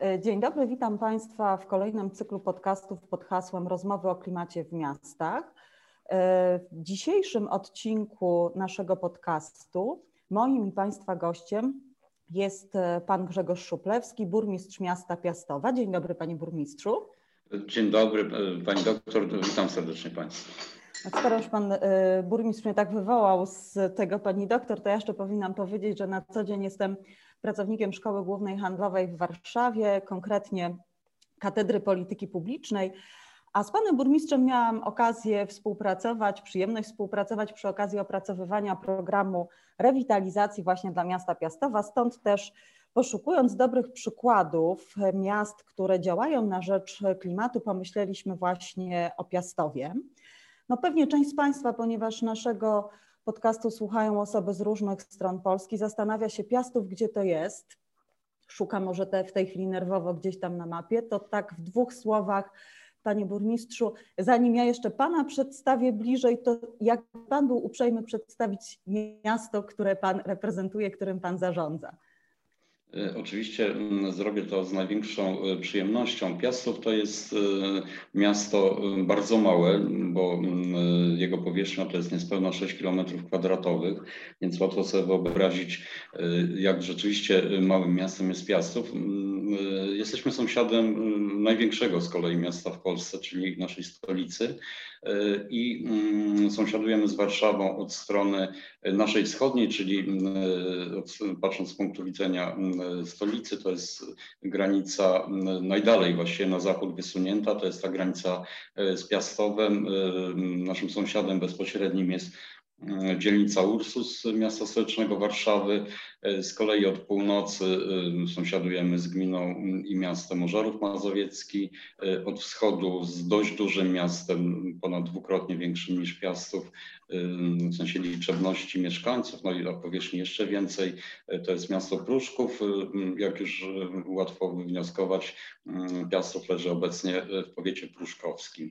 E, dzień dobry, witam Państwa w kolejnym cyklu podcastów pod hasłem Rozmowy o klimacie w miastach. E, w dzisiejszym odcinku naszego podcastu moim i Państwa gościem jest e, pan Grzegorz Szuplewski, burmistrz miasta Piastowa. Dzień dobry, panie burmistrzu. Dzień dobry, pani doktor, witam serdecznie państwa. Skoro już pan burmistrz mnie tak wywołał z tego pani doktor, to ja jeszcze powinnam powiedzieć, że na co dzień jestem pracownikiem Szkoły Głównej Handlowej w Warszawie, konkretnie Katedry Polityki Publicznej. A z panem burmistrzem miałam okazję współpracować, przyjemność współpracować przy okazji opracowywania programu rewitalizacji właśnie dla miasta Piastowa. Stąd też poszukując dobrych przykładów miast, które działają na rzecz klimatu, pomyśleliśmy właśnie o Piastowie. No pewnie część z Państwa, ponieważ naszego podcastu słuchają osoby z różnych stron Polski, zastanawia się Piastów, gdzie to jest. Szuka może te, w tej chwili nerwowo gdzieś tam na mapie. To tak w dwóch słowach, panie burmistrzu, zanim ja jeszcze pana przedstawię bliżej, to jak pan był uprzejmy przedstawić miasto, które pan reprezentuje, którym pan zarządza? E, oczywiście mm, zrobię to z największą e, przyjemnością. Piastów to jest e, miasto bardzo małe, bo mm, jego powierzchnia to jest niespełna 6 km kwadratowych, więc łatwo sobie wyobrazić, jak rzeczywiście małym miastem jest Piastów. Mm, jesteśmy sąsiadem największego z kolei miasta w Polsce, czyli naszej stolicy i sąsiadujemy z Warszawą od strony naszej wschodniej, czyli patrząc z punktu widzenia stolicy, to jest granica najdalej właściwie na zachód wysunięta, to jest ta granica e, z Piastowem. E, naszym sąsiadem bezpośrednim jest e, dzielnica Ursus miasta stołecznego Warszawy. Z kolei od północy sąsiadujemy z gminą i miastem Ożarów Mazowiecki, od wschodu z dość dużym miastem, ponad dwukrotnie większym niż Piastów, w sensie liczebności mieszkańców, no i o powierzchni jeszcze więcej. To jest miasto Pruszków. Jak już łatwo wywnioskować, Piastów leży obecnie w powiecie pruszkowskim.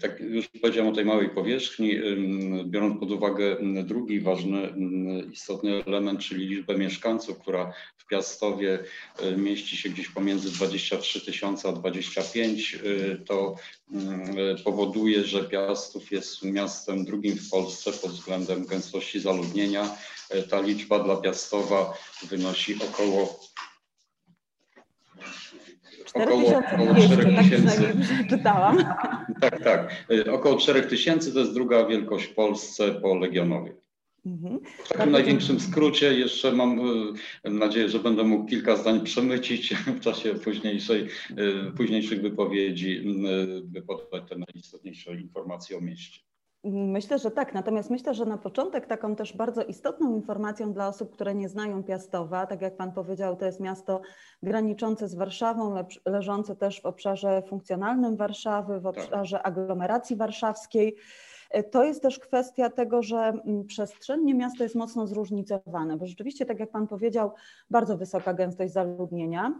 Tak już powiedziałem o tej małej powierzchni, biorąc pod uwagę drugi ważny, istotny element, czyli liczbę mieszkańców, która w Piastowie mieści się gdzieś pomiędzy 23 tysiące a 25, to powoduje, że Piastów jest miastem drugim w Polsce pod względem gęstości zaludnienia. E, ta liczba dla Piastowa wynosi około około, około 4 tak tysięcy. Tak, tak. E, około 4 tysięcy to jest druga wielkość w Polsce po Legionowie. Mhm. W takim największym skrócie jeszcze mam e, nadzieję, że będę mógł kilka zdań przemycić w czasie późniejszej, późniejszych wypowiedzi, by podać te najistotniejsze informacje o mieście. Myślę, że tak. Natomiast myślę, że na początek taką też bardzo istotną informacją dla osób, które nie znają Piastowa, tak jak Pan powiedział, to jest miasto graniczące z Warszawą, leżące też w obszarze funkcjonalnym Warszawy, w tak. obszarze aglomeracji warszawskiej. To jest też kwestia tego, że mm, przestrzennie miasto jest mocno zróżnicowane, bo rzeczywiście, tak jak Pan powiedział, bardzo wysoka gęstość zaludnienia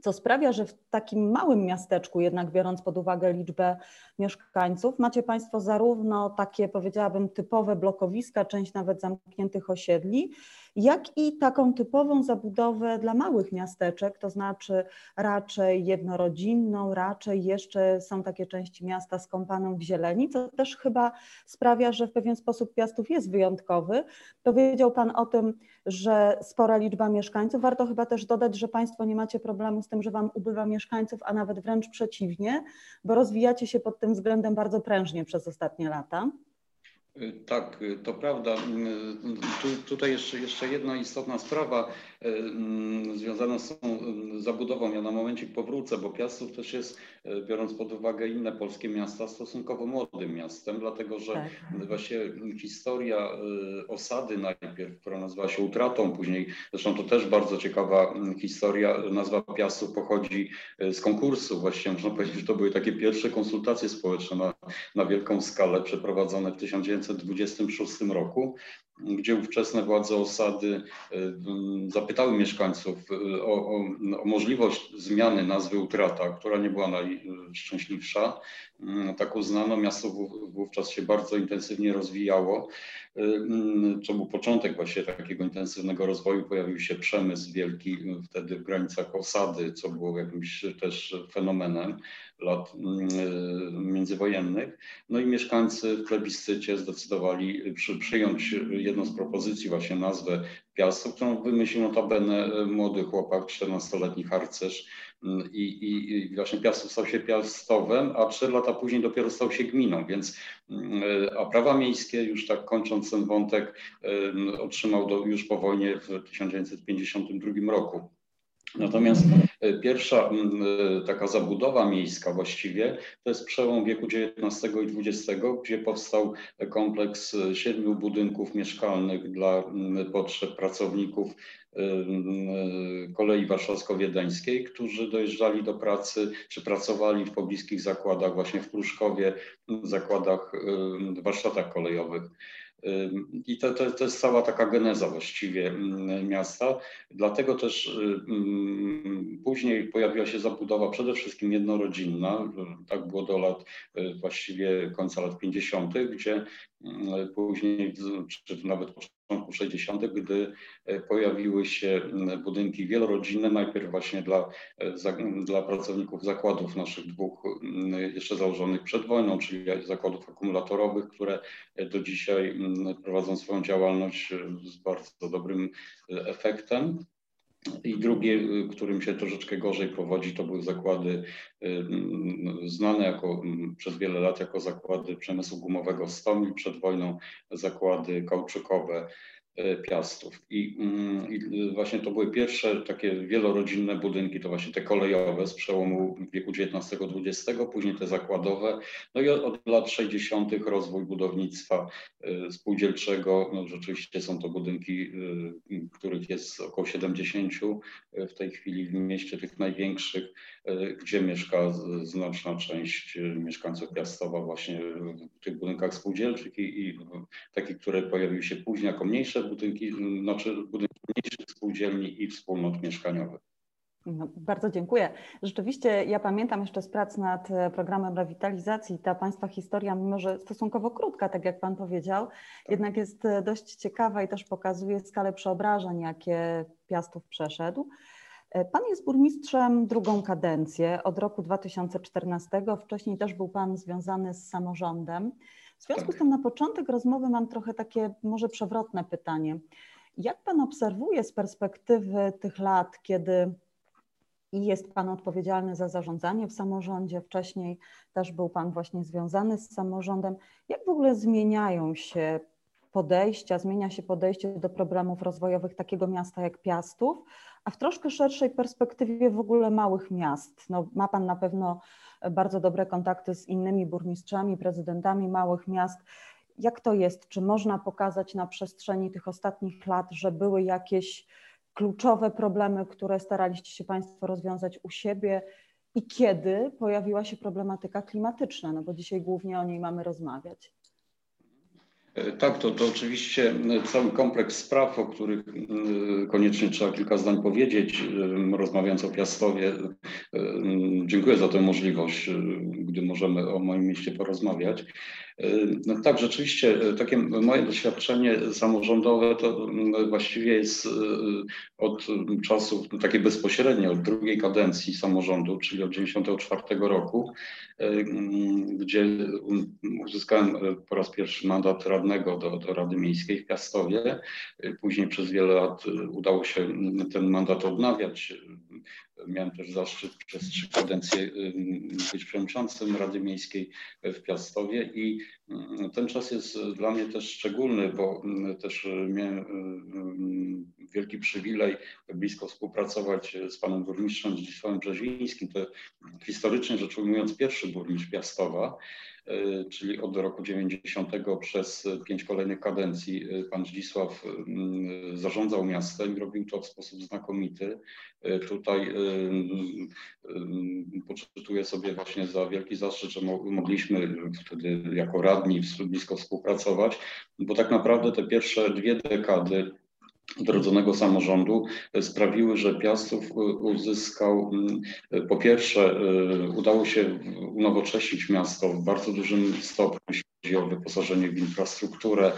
co sprawia, że w takim małym miasteczku, jednak biorąc pod uwagę liczbę mieszkańców, macie Państwo zarówno takie, powiedziałabym, typowe blokowiska, część nawet zamkniętych osiedli, jak i taką typową zabudowę dla małych miasteczek, to znaczy raczej jednorodzinną, raczej jeszcze są takie części miasta skąpaną w zieleni, co też chyba sprawia, że w pewien sposób Piastów jest wyjątkowy. Powiedział Pan o tym, że spora liczba mieszkańców. Warto chyba też dodać, że Państwo nie macie problemu z tym, że Wam ubywa mieszkańców, a nawet wręcz przeciwnie, bo rozwijacie się pod tym względem bardzo prężnie przez ostatnie lata. Tak, y, to prawda. Y, tu, tutaj jeszcze, jeszcze jedna istotna sprawa związana z tą zabudową. Ja na momencie powrócę, bo Piastów też jest, biorąc pod uwagę inne polskie miasta, stosunkowo młodym miastem, dlatego że tak. właśnie historia osady najpierw, która nazywa się Utratą, później, zresztą to też bardzo ciekawa historia, nazwa Piastów pochodzi z konkursu. Właściwie można powiedzieć, że to były takie pierwsze konsultacje społeczne na, na wielką skalę przeprowadzone w 1900 1926 roku, gdzie ówczesne władze osady e, zapytały mieszkańców e, o, o, o, możliwość zmiany nazwy Utrata, która nie była najszczęśliwsza. Mm, tak uznano, miasto wówczas się bardzo intensywnie rozwijało To był początek właśnie takiego intensywnego rozwoju. Pojawił się przemysł wielki wtedy w granicach osady, co było jakimś też fenomenem lat międzywojennych. No i mieszkańcy w plebiscycie zdecydowali przy, przyjąć jedną z propozycji, właśnie nazwę Piasto, którą wymyślił notabene młody chłopak, 14-letni harcerz, i, i, i właśnie Piastów stał się Piastowem, a trzy lata później dopiero stał się gminą, więc a prawa miejskie, już tak kończąc ten wątek, otrzymał do, już po wojnie w 1952 roku. Natomiast e, pierwsza e, taka zabudowa miejska właściwie to jest przełom wieku XIX i XX, gdzie powstał kompleks e, siedmiu budynków mieszkalnych dla potrzeb pracowników kolei warszawsko-wiedeńskiej, którzy dojeżdżali do pracy czy pracowali w pobliskich zakładach, właśnie w Pruszkowie, zakładach, warsztatach kolejowych. I to, to, to, jest cała taka geneza właściwie miasta. Dlatego też później pojawiła się zabudowa przede wszystkim jednorodzinna. Tak było do lat y, właściwie końca lat 50., gdzie później, czy nawet początku 60., gdy e, pojawiły się budynki wielorodzinne, najpierw właśnie dla, e, dla pracowników zakładów naszych dwóch jeszcze założonych przed wojną, czyli zakładów akumulatorowych, które e, do dzisiaj prowadzą swoją działalność z bardzo dobrym efektem. I drugie, y, którym się troszeczkę gorzej powodzi, to były zakłady y, znane jako, przez wiele lat jako zakłady przemysłu gumowego Stomi, przed wojną zakłady kauczykowe Piastów. I, mm, I, właśnie to były pierwsze takie wielorodzinne budynki, to właśnie te kolejowe z przełomu wieku XIX-XX, później te zakładowe. No i od, od lat 60. rozwój budownictwa e, spółdzielczego. No rzeczywiście są to budynki, e, których jest około 70 w tej chwili w mieście, tych największych, gdzie mieszka znaczna część mieszkańców Piastowa właśnie w tych budynkach spółdzielczych i, i takich, które pojawiły się później jako mniejsze budynki, znaczy budynki mniejszych spółdzielni i wspólnot mieszkaniowych. No, bardzo dziękuję. Rzeczywiście ja pamiętam jeszcze z prac nad e, programem rewitalizacji, ta Państwa historia, mimo że stosunkowo krótka, tak jak Pan powiedział, tak. jednak jest e, dość ciekawa i też pokazuje skalę przeobrażeń, jakie Piastów przeszedł. E, pan jest burmistrzem drugą kadencję od roku 2014. Wcześniej też był Pan związany z samorządem. W związku tak. z tym na początek rozmowy mam trochę takie może przewrotne pytanie. Jak Pan obserwuje z perspektywy tych lat, kiedy i jest Pan odpowiedzialny za zarządzanie w samorządzie, wcześniej też był Pan właśnie związany z samorządem, jak w ogóle zmieniają się podejścia, zmienia się podejście do problemów rozwojowych takiego miasta jak Piastów, a w troszkę szerszej perspektywie w ogóle małych miast. No, ma Pan na pewno bardzo dobre kontakty z innymi burmistrzami, prezydentami małych miast. Jak to jest? Czy można pokazać na przestrzeni tych ostatnich lat, że były jakieś kluczowe problemy, które staraliście się Państwo rozwiązać u siebie i kiedy pojawiła się problematyka klimatyczna? No bo dzisiaj głównie o niej mamy rozmawiać. E, tak, to, to oczywiście e, cały kompleks spraw, o których e, koniecznie trzeba kilka zdań powiedzieć, rozmawiając o Piastowie. Dziękuję za tę możliwość, gdy możemy o moim mieście porozmawiać. No tak, rzeczywiście takie moje doświadczenie samorządowe to właściwie jest od czasu takie bezpośrednie, od drugiej kadencji samorządu, czyli od 1994 roku, gdzie uzyskałem po raz pierwszy mandat radnego do, do Rady Miejskiej w Piastowie. Później przez wiele lat udało się ten mandat odnawiać. Miałem też zaszczyt przez trzy kadencje być przewodniczącym Rady Miejskiej w Piastowie i ten czas jest dla mnie też szczególny, bo też miałem wielki przywilej blisko współpracować z panem burmistrzem Zdzisławem Brzezińskim. To historycznie rzecz ujmując pierwszy burmistrz Piastowa. E, czyli od roku 90 przez pięć kolejnych kadencji e, pan Zdzisław mm, zarządzał miastem i robił to w sposób znakomity. E, tutaj poczytuję sobie właśnie za wielki zaszczyt, że mogliśmy wtedy jako radni blisko współpracować, bo tak naprawdę te pierwsze dwie dekady odrodzonego samorządu sprawiły, że Piastów uzyskał, mm, po pierwsze, udało się unowocześnić miasto w bardzo dużym stopniu, jeśli chodzi o wyposażenie w infrastrukturę,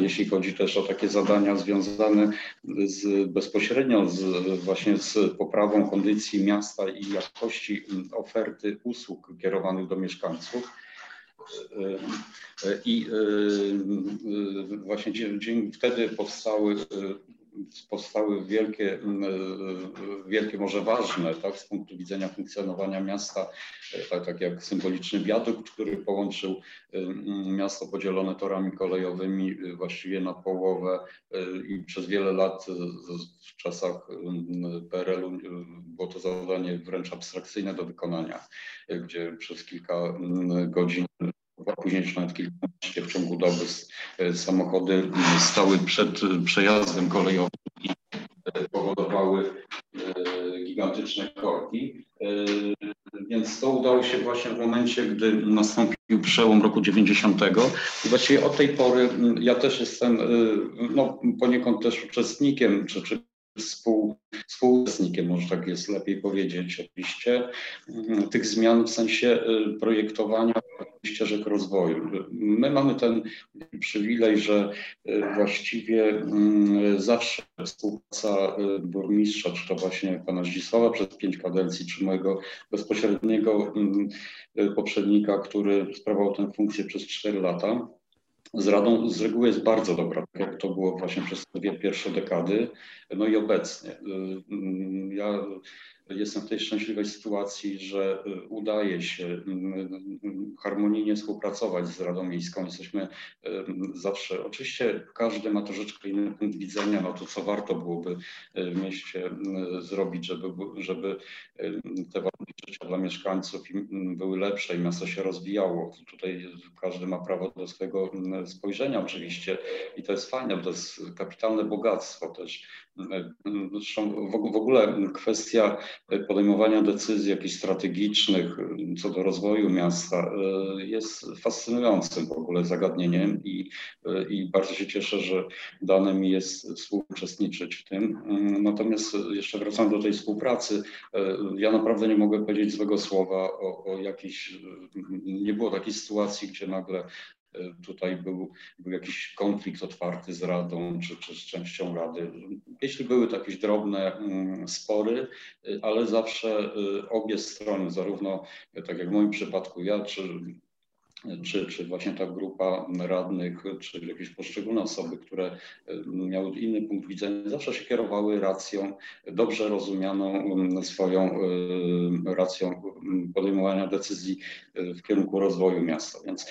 jeśli chodzi też o takie zadania związane z, bezpośrednio z, właśnie z poprawą kondycji miasta i jakości oferty usług kierowanych do mieszkańców. I właśnie wtedy powstały powstały wielkie, wielkie może ważne tak, z punktu widzenia funkcjonowania miasta, tak, tak jak symboliczny wiadukt, który połączył miasto podzielone torami kolejowymi właściwie na połowę i przez wiele lat w czasach PRL-u było to zadanie wręcz abstrakcyjne do wykonania, gdzie przez kilka godzin już nawet kilkanaście w ciągu doby e, samochody stały przed przejazdem kolejowym i e, powodowały e, gigantyczne korki. Więc to udało się właśnie w momencie, gdy nastąpił przełom roku 90. I właściwie od tej pory ja też jestem no, poniekąd też uczestnikiem, czy, czy współ, współuczestnikiem, może tak jest lepiej powiedzieć, oczywiście, tych zmian w sensie projektowania ścieżek rozwoju. My mamy ten przywilej, że e, właściwie mm, zawsze współpraca e, burmistrza, czy to właśnie pana Zdzisława przez pięć kadencji, czy mojego bezpośredniego mm, poprzednika, który sprawował tę funkcję przez cztery lata, z Radą z reguły jest bardzo dobra, tak jak to było właśnie przez dwie pierwsze dekady, no i obecnie. Mm, ja jestem w tej szczęśliwej sytuacji, że y, udaje się y, y, harmonijnie współpracować z Radą Miejską. Jesteśmy zawsze, oczywiście każdy ma troszeczkę inny punkt widzenia, no to co warto byłoby w mieście zrobić, żeby, żeby te warunki życia dla mieszkańców były lepsze i miasto się rozwijało. Tutaj każdy ma prawo do swojego spojrzenia oczywiście i to jest fajne, bo to jest kapitalne bogactwo też. Zresztą w ogóle kwestia podejmowania decyzji jakichś strategicznych co do rozwoju miasta e, jest fascynującym w ogóle zagadnieniem i, e, i bardzo się cieszę, że dane mi jest współuczestniczyć w tym. Natomiast jeszcze wracam do tej współpracy. E, ja naprawdę nie mogę powiedzieć złego słowa o, o jakiejś, nie było takiej sytuacji, gdzie nagle tutaj był, był jakiś konflikt otwarty z Radą czy, czy z częścią Rady. Jeśli były to jakieś drobne mm, spory, ale zawsze y, obie strony, zarówno tak jak w moim przypadku ja, czy czy, czy właśnie ta grupa radnych, czy jakieś poszczególne osoby, które e, miały inny punkt widzenia, zawsze się kierowały racją, dobrze rozumianą mm, swoją e, racją podejmowania decyzji e, w kierunku rozwoju miasta. Więc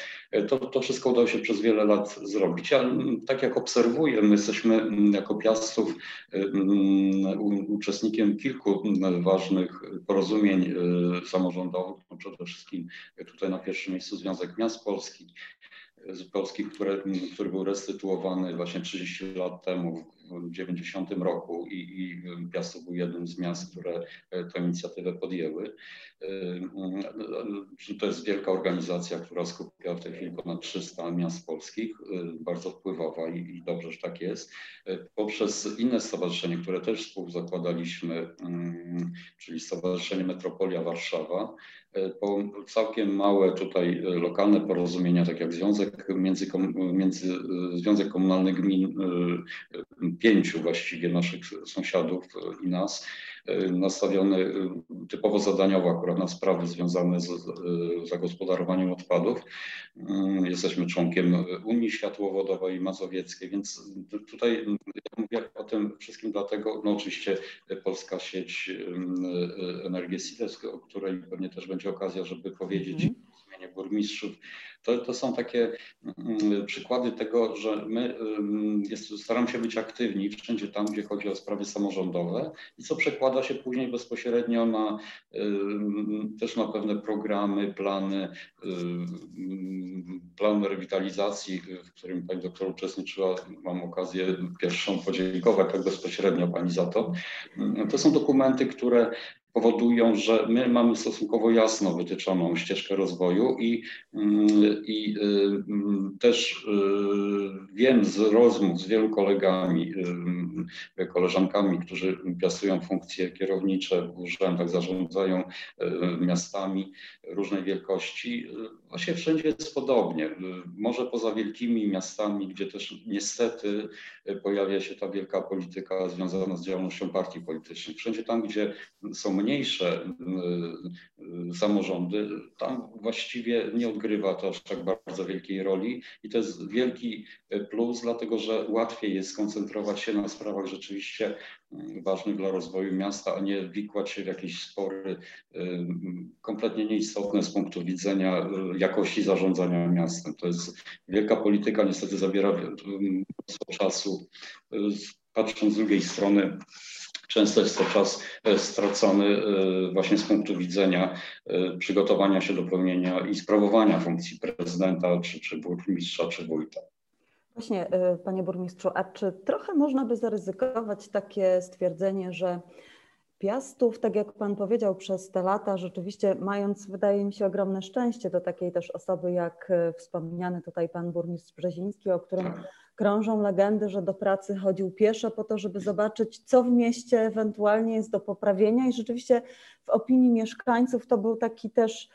to, to wszystko udało się przez wiele lat zrobić. Ja, tak jak obserwuję, my jesteśmy jako Piastów uczestnikiem kilku ważnych porozumień samorządowych, no przede wszystkim tutaj na pierwszym miejscu Związek Miast Polskich, z Polski, które, który był restytuowany właśnie 30 lat temu, w 90 roku i, i Piastów był jednym z miast, które tę inicjatywę podjęły. To jest wielka organizacja, która skupia w tej chwili ponad 300 miast polskich, bardzo wpływowa i, i dobrze, że tak jest. Poprzez inne stowarzyszenie, które też współzakładaliśmy, czyli Stowarzyszenie Metropolia Warszawa, po całkiem małe tutaj lokalne porozumienia, tak jak Związek, między, między, Związek Komunalny Gmin pięciu właściwie naszych sąsiadów i nas, e, nastawiony e, typowo zadaniowo akurat na sprawy związane z zagospodarowaniem odpadów. Mm, jesteśmy członkiem Unii Światłowodowej Mazowieckiej, więc tutaj ja mówię o tym wszystkim dlatego, no oczywiście Polska Sieć e, Energii Siles, o której pewnie też będzie okazja, żeby powiedzieć mm -hmm. burmistrzów, to, to są takie mm, przykłady tego, że my jest, staramy się być aktywni wszędzie tam, gdzie chodzi o sprawy samorządowe i co przekłada się później bezpośrednio na też na pewne programy, plany, plan rewitalizacji, w którym pani doktor uczestniczyła. Mam okazję pierwszą podziękować tak bezpośrednio pani za to. To są dokumenty, które powodują, że my mamy stosunkowo jasno wytyczoną ścieżkę rozwoju i, mm, i y, też wiem z rozmów z wielu kolegami, koleżankami, którzy piastują funkcje kierownicze w urzędach, zarządzają miastami różnej wielkości, właśnie wszędzie jest podobnie. Może poza wielkimi miastami, gdzie też niestety pojawia się ta wielka polityka związana z działalnością partii politycznych. Wszędzie tam, gdzie są mniejsze y, y, samorządy, tam właściwie nie odgrywa to aż tak bardzo wielkiej roli i to jest wielki plus, dlatego że łatwiej jest skoncentrować się na sprawach rzeczywiście ważnych dla rozwoju miasta, a nie wikłać się w jakieś spory kompletnie nieistotne z punktu widzenia jakości zarządzania miastem. To jest wielka polityka, niestety zabiera mnóstwo czasu. Patrząc z drugiej strony, często jest to czas e, stracony e, właśnie z punktu widzenia e, przygotowania się do pełnienia i sprawowania funkcji prezydenta, czy, czy burmistrza, czy wójta. Właśnie, panie burmistrzu, a czy trochę można by zaryzykować takie stwierdzenie, że Piastów, tak jak Pan powiedział, przez te lata rzeczywiście mając, wydaje mi się, ogromne szczęście do takiej też osoby jak wspomniany tutaj Pan Burmistrz Brzeziński, o którym tak. Krążą legendy, że do pracy chodził pieszo po to, żeby zobaczyć, co w mieście ewentualnie jest do poprawienia i rzeczywiście w opinii mieszkańców to był taki też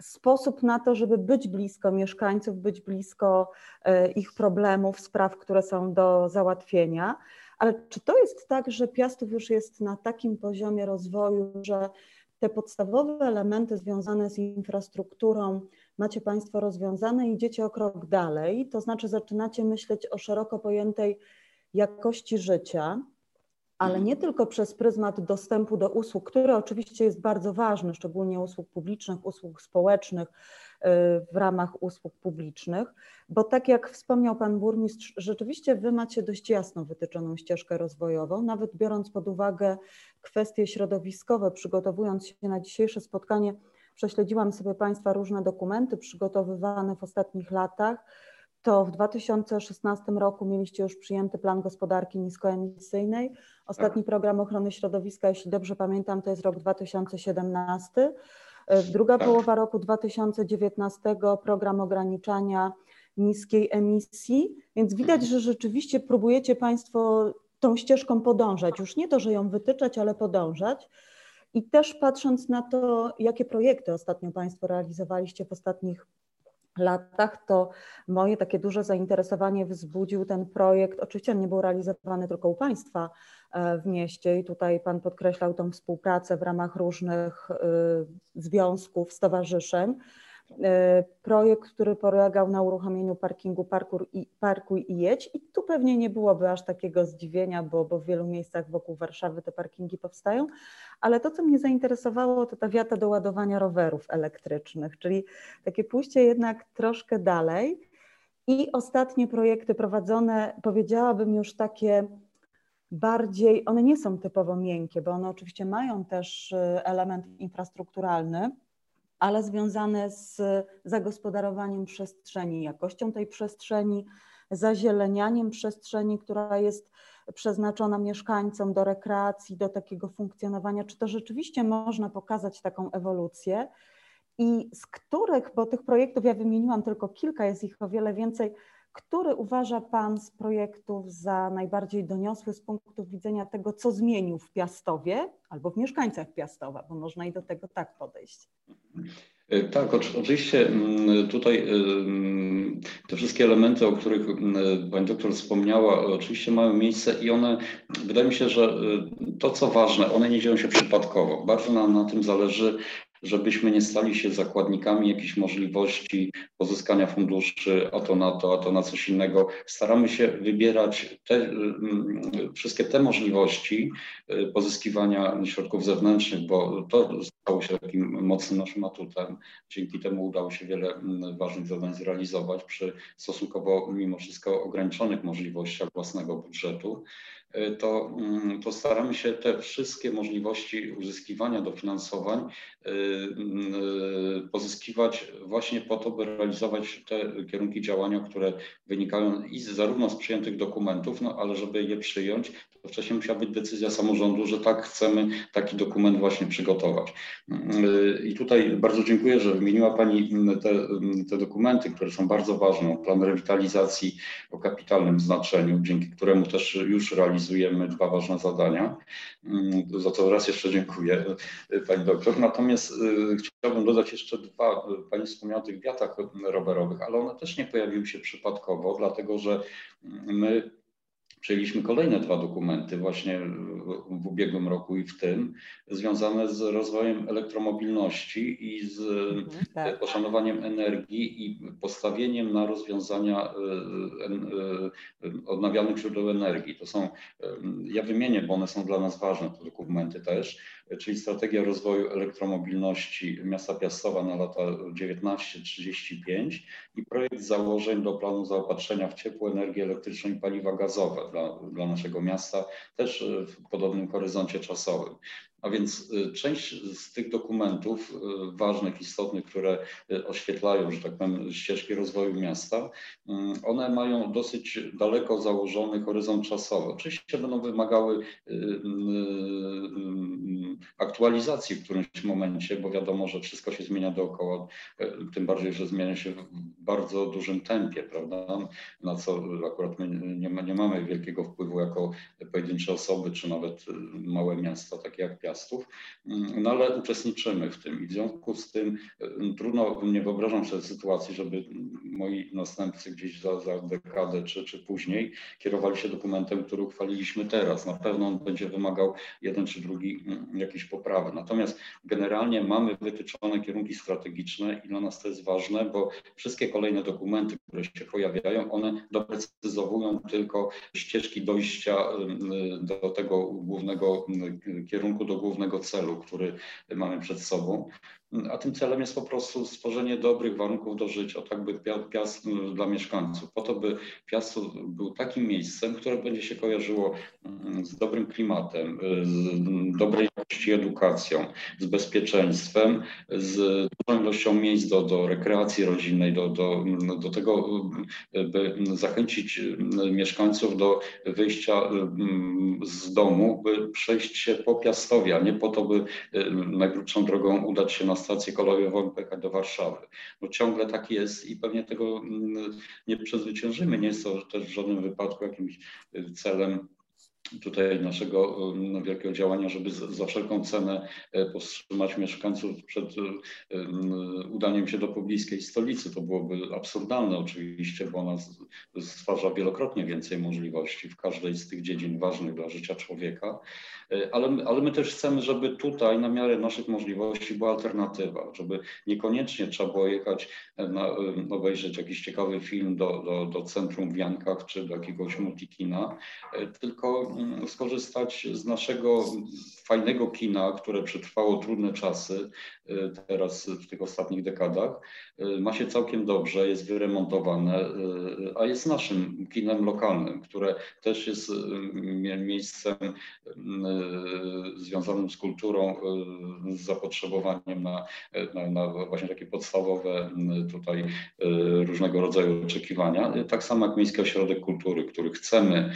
sposób na to, żeby być blisko mieszkańców, być blisko e, ich problemów, spraw, które są do załatwienia. Ale czy to jest tak, że Piastów już jest na takim poziomie rozwoju, że te podstawowe elementy związane z infrastrukturą macie Państwo rozwiązane i idziecie o krok dalej, to znaczy zaczynacie myśleć o szeroko pojętej jakości życia, ale nie tylko przez pryzmat dostępu do usług, który oczywiście jest bardzo ważny, szczególnie usług publicznych, usług społecznych, w ramach usług publicznych, bo tak jak wspomniał Pan Burmistrz, rzeczywiście Wy macie dość jasno wytyczoną ścieżkę rozwojową, nawet biorąc pod uwagę kwestie środowiskowe, przygotowując się na dzisiejsze spotkanie, prześledziłam sobie Państwa różne dokumenty przygotowywane w ostatnich latach, to w 2016 roku mieliście już przyjęty plan gospodarki niskoemisyjnej. Ostatni tak. program ochrony środowiska, jeśli dobrze pamiętam, to jest rok 2017. E, druga tak. połowa roku 2019 program ograniczania niskiej emisji, więc widać, że rzeczywiście próbujecie Państwo tą ścieżką podążać. Już nie to, że ją wytyczać, ale podążać. I też patrząc na to, jakie projekty ostatnio Państwo realizowaliście w ostatnich latach, to moje takie duże zainteresowanie wzbudził ten projekt. Oczywiście on nie był realizowany tylko u Państwa e, w mieście i tutaj Pan podkreślał tą współpracę w ramach różnych e, związków, stowarzyszeń. E, projekt, który polegał na uruchomieniu parkingu Parkuj i, Parkuj i Jedź. I tu pewnie nie byłoby aż takiego zdziwienia, bo, bo w wielu miejscach wokół Warszawy te parkingi powstają, ale to, co mnie zainteresowało, to ta wiata do ładowania rowerów elektrycznych, czyli takie pójście jednak troszkę dalej. I ostatnie projekty prowadzone, powiedziałabym już takie bardziej, one nie są typowo miękkie, bo one oczywiście mają też e, element infrastrukturalny, ale związane z zagospodarowaniem przestrzeni, jakością tej przestrzeni, zazielenianiem przestrzeni, która jest przeznaczona mieszkańcom do rekreacji, do takiego funkcjonowania. Czy to rzeczywiście można pokazać taką ewolucję? I z których, bo tych projektów ja wymieniłam tylko kilka, jest ich o wiele więcej, który uważa Pan z projektów za najbardziej doniosły z punktu widzenia tego, co zmienił w Piastowie albo w mieszkańcach Piastowa, bo można i do tego tak podejść? Tak, oczywiście mm, tutaj e, te wszystkie elementy, o których pani doktor wspomniała, oczywiście mają miejsce i one, wydaje mi się, że e, to co ważne, one nie dzieją się przypadkowo. Bardzo nam na tym zależy, żebyśmy nie stali się zakładnikami jakichś możliwości pozyskania funduszy, a to na to, a to na coś innego. Staramy się wybierać te, mm, wszystkie te możliwości y, pozyskiwania środków zewnętrznych, bo to stało się takim mocnym naszym atutem. Dzięki temu udało się wiele mm, ważnych zadań zrealizować przy stosunkowo mimo wszystko ograniczonych możliwościach własnego budżetu. To, mm, to staramy się te wszystkie możliwości uzyskiwania dofinansowań pozyskiwać właśnie po to, by realizować te kierunki działania, które wynikają i z, zarówno z przyjętych dokumentów, no ale żeby je przyjąć, to wcześniej musiała być decyzja samorządu, że tak chcemy taki dokument właśnie przygotować. I tutaj bardzo dziękuję, że wymieniła Pani te, te dokumenty, które są bardzo ważne. Plan rewitalizacji o kapitalnym znaczeniu, dzięki któremu też już realizujemy dwa ważne zadania. Za co raz jeszcze dziękuję Pani doktor. Natomiast y, chciałbym dodać jeszcze dwa, Pani wspomniała o tych wiatach rowerowych, ale one też nie pojawiły się przypadkowo, dlatego że my Przyjęliśmy kolejne dwa dokumenty właśnie w ubiegłym roku i w tym, związane z rozwojem elektromobilności i z mhm, tak. poszanowaniem energii i postawieniem na rozwiązania e, e, odnawialnych źródeł energii. To są, ja wymienię, bo one są dla nas ważne, te dokumenty też czyli strategia rozwoju elektromobilności miasta Piastowa na lata 19-35 i projekt założeń do planu zaopatrzenia w ciepło, energię elektryczną i paliwa gazowe dla, dla naszego miasta, też w podobnym horyzoncie czasowym. A więc y, część z tych dokumentów y, ważnych, istotnych, które y, oświetlają, że tak powiem, ścieżki rozwoju miasta, one mają dosyć daleko założony horyzont czasowy. Oczywiście będą wymagały aktualizacji w którymś momencie, bo wiadomo, że wszystko się zmienia dookoła, tym bardziej, że zmienia się w bardzo dużym tempie, prawda? Na co akurat my nie, nie mamy wielkiego wpływu jako pojedyncze osoby, czy nawet małe miasta, takie jak Piast mm, no ale uczestniczymy w tym i w związku z tym mm, trudno, nie wyobrażam sobie sytuacji, żeby moi następcy gdzieś za, za dekadę czy, czy później kierowali się dokumentem, który uchwaliliśmy teraz. Na pewno on będzie wymagał jeden czy drugi mm, jakiejś poprawy. Natomiast generalnie mamy wytyczone kierunki strategiczne i dla nas to jest ważne, bo wszystkie kolejne dokumenty, które się pojawiają, one doprecyzowują tylko ścieżki dojścia do tego głównego kierunku, do głównego celu, który mamy przed sobą. A tym celem jest po prostu stworzenie dobrych warunków do życia, tak by Piast dla mieszkańców, po to, by Piast był takim miejscem, które będzie się kojarzyło mm, z dobrym klimatem, z dobrej jakości edukacją, z bezpieczeństwem, z dużą ilością miejsc do, do rekreacji rodzinnej, do, do, do tego, by zachęcić mieszkańców do wyjścia mm, z domu, by przejść się po Piastowie, a nie po to, by najkrótszą drogą udać się na stację kolejową pojechać do Warszawy. No ciągle tak jest i pewnie tego mm, nie przezwyciężymy. Nie jest to też w żadnym wypadku jakimś celem tutaj naszego no, wielkiego działania, żeby za wszelką cenę e, powstrzymać mieszkańców przed e, udaniem się do pobliskiej stolicy. To byłoby absurdalne oczywiście, bo ona stwarza wielokrotnie więcej możliwości w każdej z tych dziedzin ważnych dla życia człowieka. E, ale, ale my też chcemy, żeby tutaj na miarę naszych możliwości była alternatywa, żeby niekoniecznie trzeba było jechać, na, obejrzeć jakiś ciekawy film do, do, do centrum w Jankach czy do jakiegoś multikina, tylko skorzystać z naszego fajnego kina, które przetrwało trudne czasy y, teraz w tych ostatnich dekadach. Y, ma się całkiem dobrze, jest wyremontowane, y, a jest naszym kinem lokalnym, które też jest miejscem związanym z kulturą, z zapotrzebowaniem na, na, na właśnie takie podstawowe tutaj różnego rodzaju oczekiwania. Tak samo jak Miejski Ośrodek Kultury, który chcemy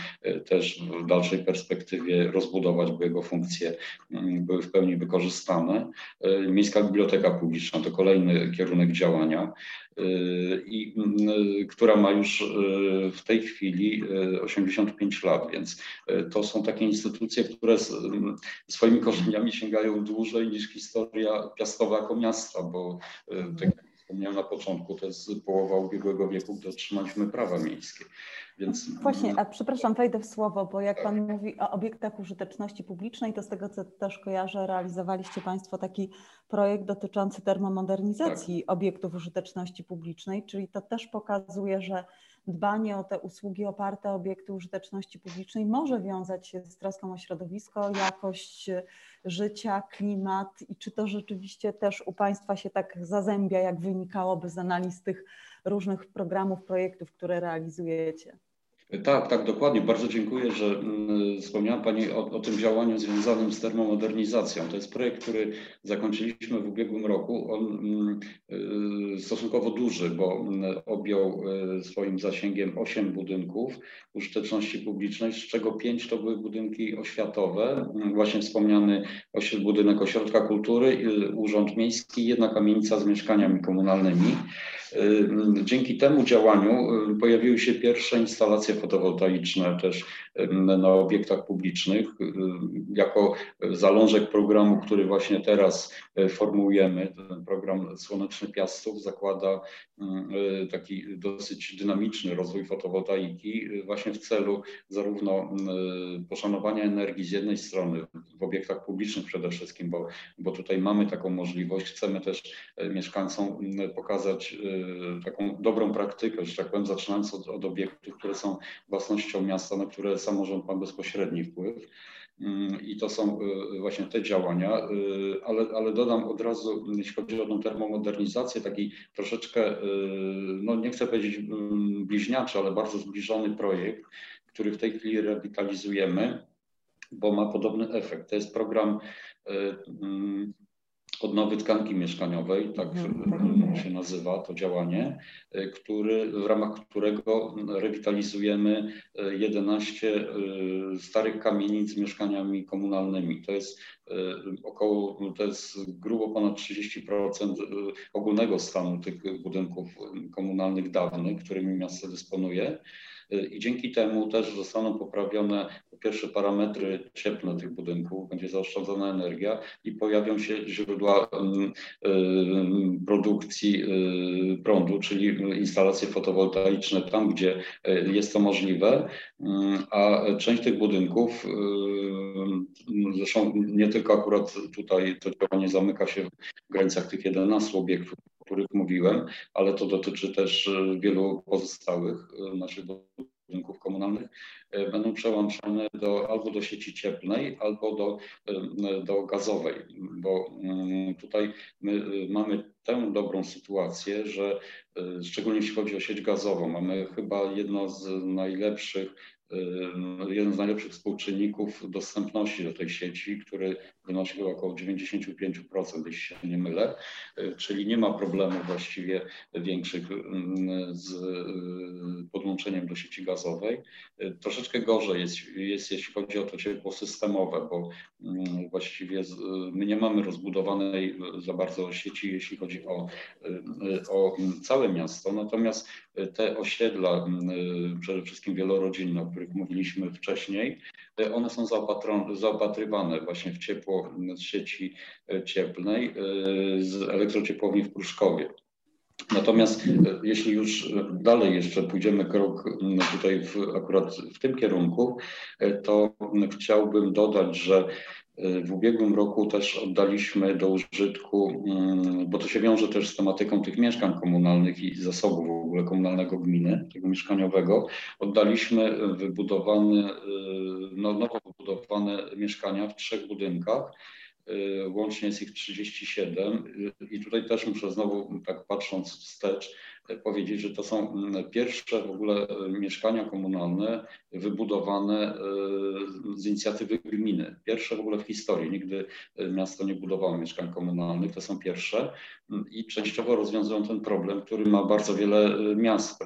też w dalszej perspektywie rozbudować, by jego funkcje były w pełni wykorzystane. E, Miejska Biblioteka Publiczna to kolejny kierunek działania e, i mm, która ma już w tej chwili 85 lat, więc to są takie instytucje, które mm, swoimi korzeniami sięgają dłużej niż historia Piastowa jako miasta, bo tak wspomniałem na początku, to jest połowa ubiegłego wieku, gdy otrzymaliśmy prawa miejskie. Więc... Właśnie, a przepraszam, wejdę w słowo, bo jak Pan mówi o obiektach użyteczności publicznej, to z tego co też kojarzę, realizowaliście Państwo taki projekt dotyczący termomodernizacji tak. obiektów użyteczności publicznej, czyli to też pokazuje, że dbanie o te usługi oparte o obiekty użyteczności publicznej może wiązać się z troską o środowisko, jakość życia, klimat i czy to rzeczywiście też u Państwa się tak zazębia, jak wynikałoby z analiz tych różnych programów, projektów, które realizujecie? Tak, tak, dokładnie. Bardzo dziękuję, że mm, wspomniała Pani o, o, tym działaniu związanym z termomodernizacją. To jest projekt, który zakończyliśmy w ubiegłym roku. On mm, y, stosunkowo duży, bo mm, objął y, swoim zasięgiem 8 budynków użyteczności publicznej, z czego 5 to były budynki oświatowe. Właśnie wspomniany budynek Ośrodka Kultury, Urząd Miejski, jedna kamienica z mieszkaniami komunalnymi. Y, dzięki temu działaniu pojawiły się pierwsze instalacje fotowoltaiczne też na obiektach publicznych. Jako zalążek programu, który właśnie teraz e, formułujemy, ten program Słoneczny Piastów zakłada e, taki dosyć dynamiczny rozwój fotowoltaiki e, właśnie w celu zarówno poszanowania energii z jednej strony w obiektach publicznych przede wszystkim, bo, bo tutaj mamy taką możliwość, chcemy też mieszkańcom pokazać taką dobrą praktykę, że tak powiem, zaczynając od, od obiektów, które są własnością miasta, na które samorząd ma bezpośredni wpływ. Mm, I to są y, właśnie te działania, y, ale, ale dodam od razu, jeśli chodzi o tą termomodernizację, taki troszeczkę, y, no nie chcę powiedzieć mm, bliźniaczy, ale bardzo zbliżony projekt, który w tej chwili rewitalizujemy, bo ma podobny efekt. To jest program mm, odnowy tkanki mieszkaniowej, tak mhm. się nazywa to działanie, e, który, w ramach którego rewitalizujemy 11 e, e, starych kamienic z mieszkaniami komunalnymi. To jest około, to jest grubo ponad 30% ogólnego stanu tych budynków komunalnych dawnych, którymi miasto dysponuje i dzięki temu też zostaną poprawione po pierwsze parametry cieplne tych budynków, będzie zaoszczędzona energia i pojawią się źródła mm, y, produkcji y, prądu, czyli instalacje fotowoltaiczne tam, gdzie jest to możliwe, mm, a część tych budynków, zresztą nie tylko akurat tutaj to działanie zamyka się w granicach tych 11 obiektów, których mówiłem, ale to dotyczy też e, wielu pozostałych e, naszych budynków komunalnych, e, będą przełączone do, albo do sieci cieplnej, albo do, do gazowej, bo mm, tutaj my mamy tę dobrą sytuację, że szczególnie jeśli chodzi o sieć gazową, mamy chyba jedno z najlepszych jeden z najlepszych współczynników dostępności do tej sieci, który wynosi około 95%, jeśli się nie mylę, y, czyli nie ma problemów właściwie większych z y, podłączeniem do sieci gazowej. Y, troszeczkę gorzej jest, jest jeśli chodzi o to ciepło systemowe, bo właściwie my nie mamy rozbudowanej za bardzo sieci, jeśli chodzi o, o całe miasto, natomiast te osiedla, przede wszystkim wielorodzinne, których mówiliśmy wcześniej, one są zaopatrywane właśnie w ciepło z sieci e, cieplnej e, z elektrociepłowni w Pruszkowie. Natomiast e, jeśli już dalej jeszcze pójdziemy krok tutaj w, akurat w tym kierunku, to chciałbym dodać, że w ubiegłym roku też oddaliśmy do użytku, mm, bo to się wiąże też z tematyką tych mieszkań komunalnych i zasobu w ogóle komunalnego gminy, tego mieszkaniowego, oddaliśmy wybudowane, y, no, nowo wybudowane mieszkania w trzech budynkach. Y, łącznie jest ich 37 i tutaj też muszę znowu, tak patrząc wstecz, powiedzieć, że to są mm, pierwsze w ogóle e, mieszkania komunalne wybudowane e, z inicjatywy gminy. Pierwsze w ogóle w historii. Nigdy e, miasto nie budowało mieszkań komunalnych. To są pierwsze mm, i częściowo rozwiązują ten problem, który ma bardzo wiele miast,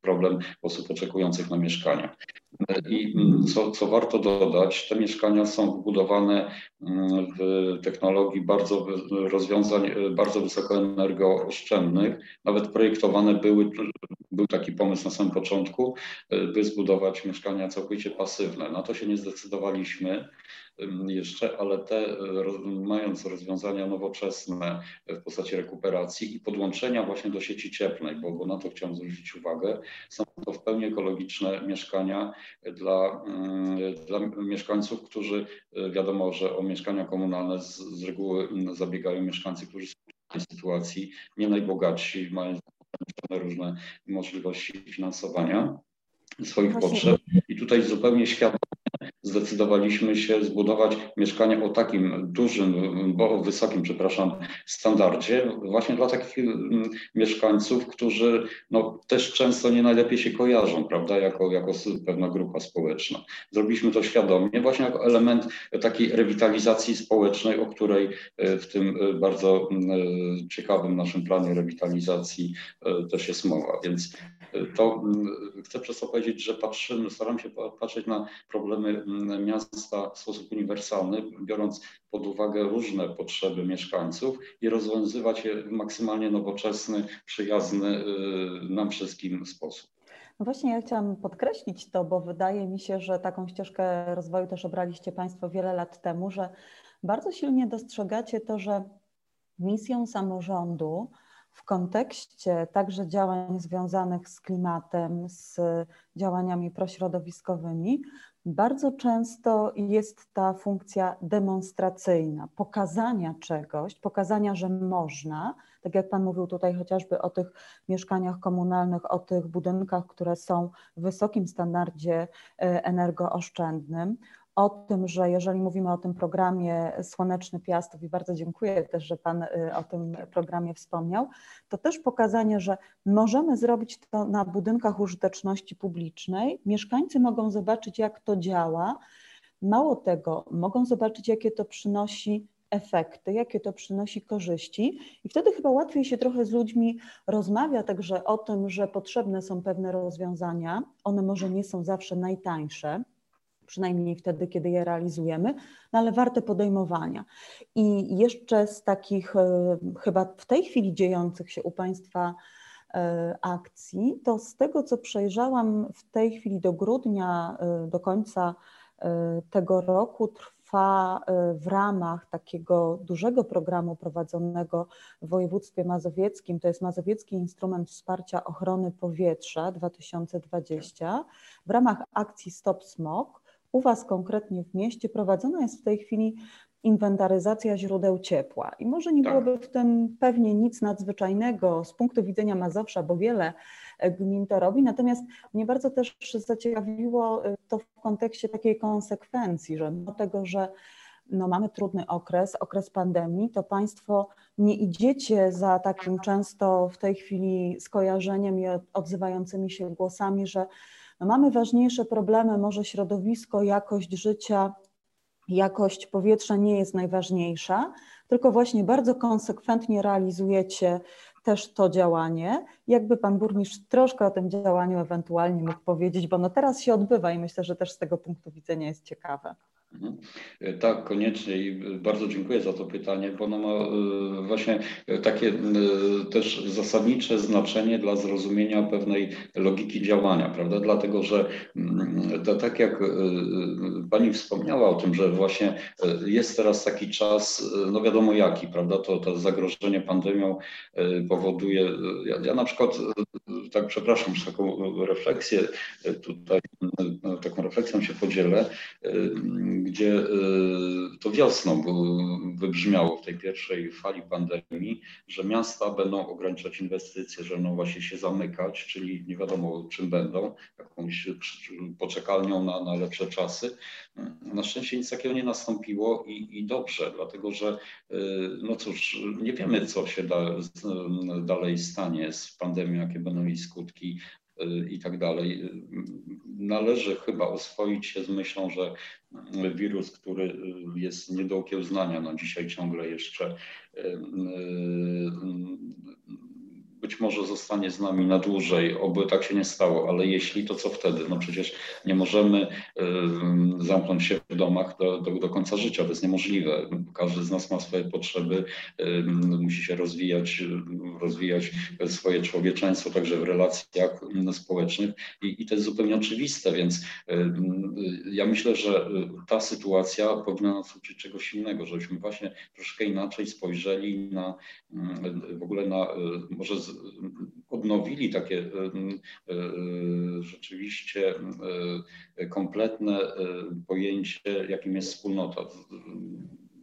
problem osób oczekujących na mieszkania. I mm, co, co warto dodać, te mieszkania są wbudowane w technologii bardzo rozwiązań bardzo wysokoenergooszczędnych, nawet projektowane one były, był taki pomysł na samym początku, by zbudować mieszkania całkowicie pasywne. Na to się nie zdecydowaliśmy jeszcze, ale te, mając rozwiązania nowoczesne w postaci rekuperacji i podłączenia właśnie do sieci cieplnej, bo, bo na to chciałem zwrócić uwagę, są to w pełni ekologiczne mieszkania dla, dla mieszkańców, którzy wiadomo, że o mieszkania komunalne z, z reguły zabiegają mieszkańcy, którzy są tej sytuacji nie najbogatsi, mają różne możliwości finansowania swoich Właśnie. potrzeb. I tutaj zupełnie świadomie zdecydowaliśmy się zbudować mieszkanie o takim dużym, bo wysokim, przepraszam, standardzie, właśnie dla takich mm, mieszkańców, którzy no, też często nie najlepiej się kojarzą, prawda, jako, jako pewna grupa społeczna. Zrobiliśmy to świadomie, właśnie jako element takiej rewitalizacji społecznej, o której e, w tym e, bardzo mm, e, ciekawym naszym planie rewitalizacji też jest mowa. Więc to mm, chcę przez to powiedzieć, że patrzymy, staram się patrzeć na problemy mm, miasta w sposób uniwersalny, biorąc pod uwagę różne potrzeby mieszkańców i rozwiązywać je w maksymalnie nowoczesny, przyjazny y, nam wszystkim sposób. No właśnie, ja chciałam podkreślić to, bo wydaje mi się, że taką ścieżkę rozwoju też obraliście Państwo wiele lat temu, że bardzo silnie dostrzegacie to, że misją samorządu w kontekście także działań związanych z klimatem, z działaniami prośrodowiskowymi, bardzo często jest ta funkcja demonstracyjna, pokazania czegoś, pokazania, że można, tak jak Pan mówił tutaj chociażby o tych mieszkaniach komunalnych, o tych budynkach, które są w wysokim standardzie e, energooszczędnym, o tym, że jeżeli mówimy o tym programie Słoneczny Piastów i bardzo dziękuję też, że Pan y, o tym programie wspomniał, to też pokazanie, że możemy zrobić to na budynkach użyteczności publicznej. Mieszkańcy mogą zobaczyć, jak to działa. Mało tego, mogą zobaczyć, jakie to przynosi efekty, jakie to przynosi korzyści, i wtedy chyba łatwiej się trochę z ludźmi rozmawia także o tym, że potrzebne są pewne rozwiązania. One może nie są zawsze najtańsze, przynajmniej wtedy, kiedy je realizujemy, no ale warte podejmowania. I jeszcze z takich e, chyba w tej chwili dziejących się u Państwa e, akcji, to z tego, co przejrzałam w tej chwili do grudnia, e, do końca tego roku trwa w ramach takiego dużego programu prowadzonego w województwie mazowieckim, to jest Mazowiecki Instrument Wsparcia Ochrony Powietrza 2020, w ramach akcji Stop Smog u Was konkretnie w mieście prowadzona jest w tej chwili inwentaryzacja źródeł ciepła. I może nie tak. byłoby w tym pewnie nic nadzwyczajnego z punktu widzenia Mazowsza, bo wiele e, gmin to robi. Natomiast mnie bardzo też zaciekawiło e, to w kontekście takiej konsekwencji, że mimo tego, że no mamy trudny okres, okres pandemii, to Państwo nie idziecie za takim często w tej chwili skojarzeniem i odzywającymi się głosami, że no mamy ważniejsze problemy, może środowisko, jakość życia, jakość powietrza nie jest najważniejsza, tylko właśnie bardzo konsekwentnie realizujecie też to działanie. Jakby pan burmistrz troszkę o tym działaniu ewentualnie mógł powiedzieć, bo no teraz się odbywa i myślę, że też z tego punktu widzenia jest ciekawe. Mhm. Tak, koniecznie i bardzo dziękuję za to pytanie, bo ono ma e, właśnie takie e, też zasadnicze znaczenie dla zrozumienia pewnej logiki działania, prawda? Dlatego, że to, tak jak e, Pani wspomniała o tym, że właśnie jest teraz taki czas, no wiadomo jaki, prawda? To, to zagrożenie pandemią powoduje, ja, ja na przykład tak przepraszam, że taką refleksję tutaj, taką refleksją się podzielę gdzie y, to wiosną wybrzmiało w tej pierwszej fali pandemii, że miasta będą ograniczać inwestycje, że będą właśnie się zamykać, czyli nie wiadomo czym będą, jakąś poczekalnią na, na lepsze czasy. Na szczęście nic takiego nie nastąpiło i, i dobrze, dlatego że y, no cóż, nie wiemy co się da, dalej stanie z pandemią, jakie będą jej skutki i tak dalej. Należy chyba oswoić się z myślą, że wirus, który jest nie do okiełznania, no dzisiaj ciągle jeszcze być może zostanie z nami na dłużej, oby tak się nie stało, ale jeśli, to co wtedy? No przecież nie możemy zamknąć się w domach do, do, do końca życia, to jest niemożliwe. Każdy z nas ma swoje potrzeby, musi się rozwijać, rozwijać swoje człowieczeństwo także w relacjach społecznych i, i to jest zupełnie oczywiste, więc ja myślę, że ta sytuacja powinna nas uczyć czegoś innego, żebyśmy właśnie troszkę inaczej spojrzeli na w ogóle na może z, odnowili takie e, e, rzeczywiście e, kompletne pojęcie, jakim jest wspólnota.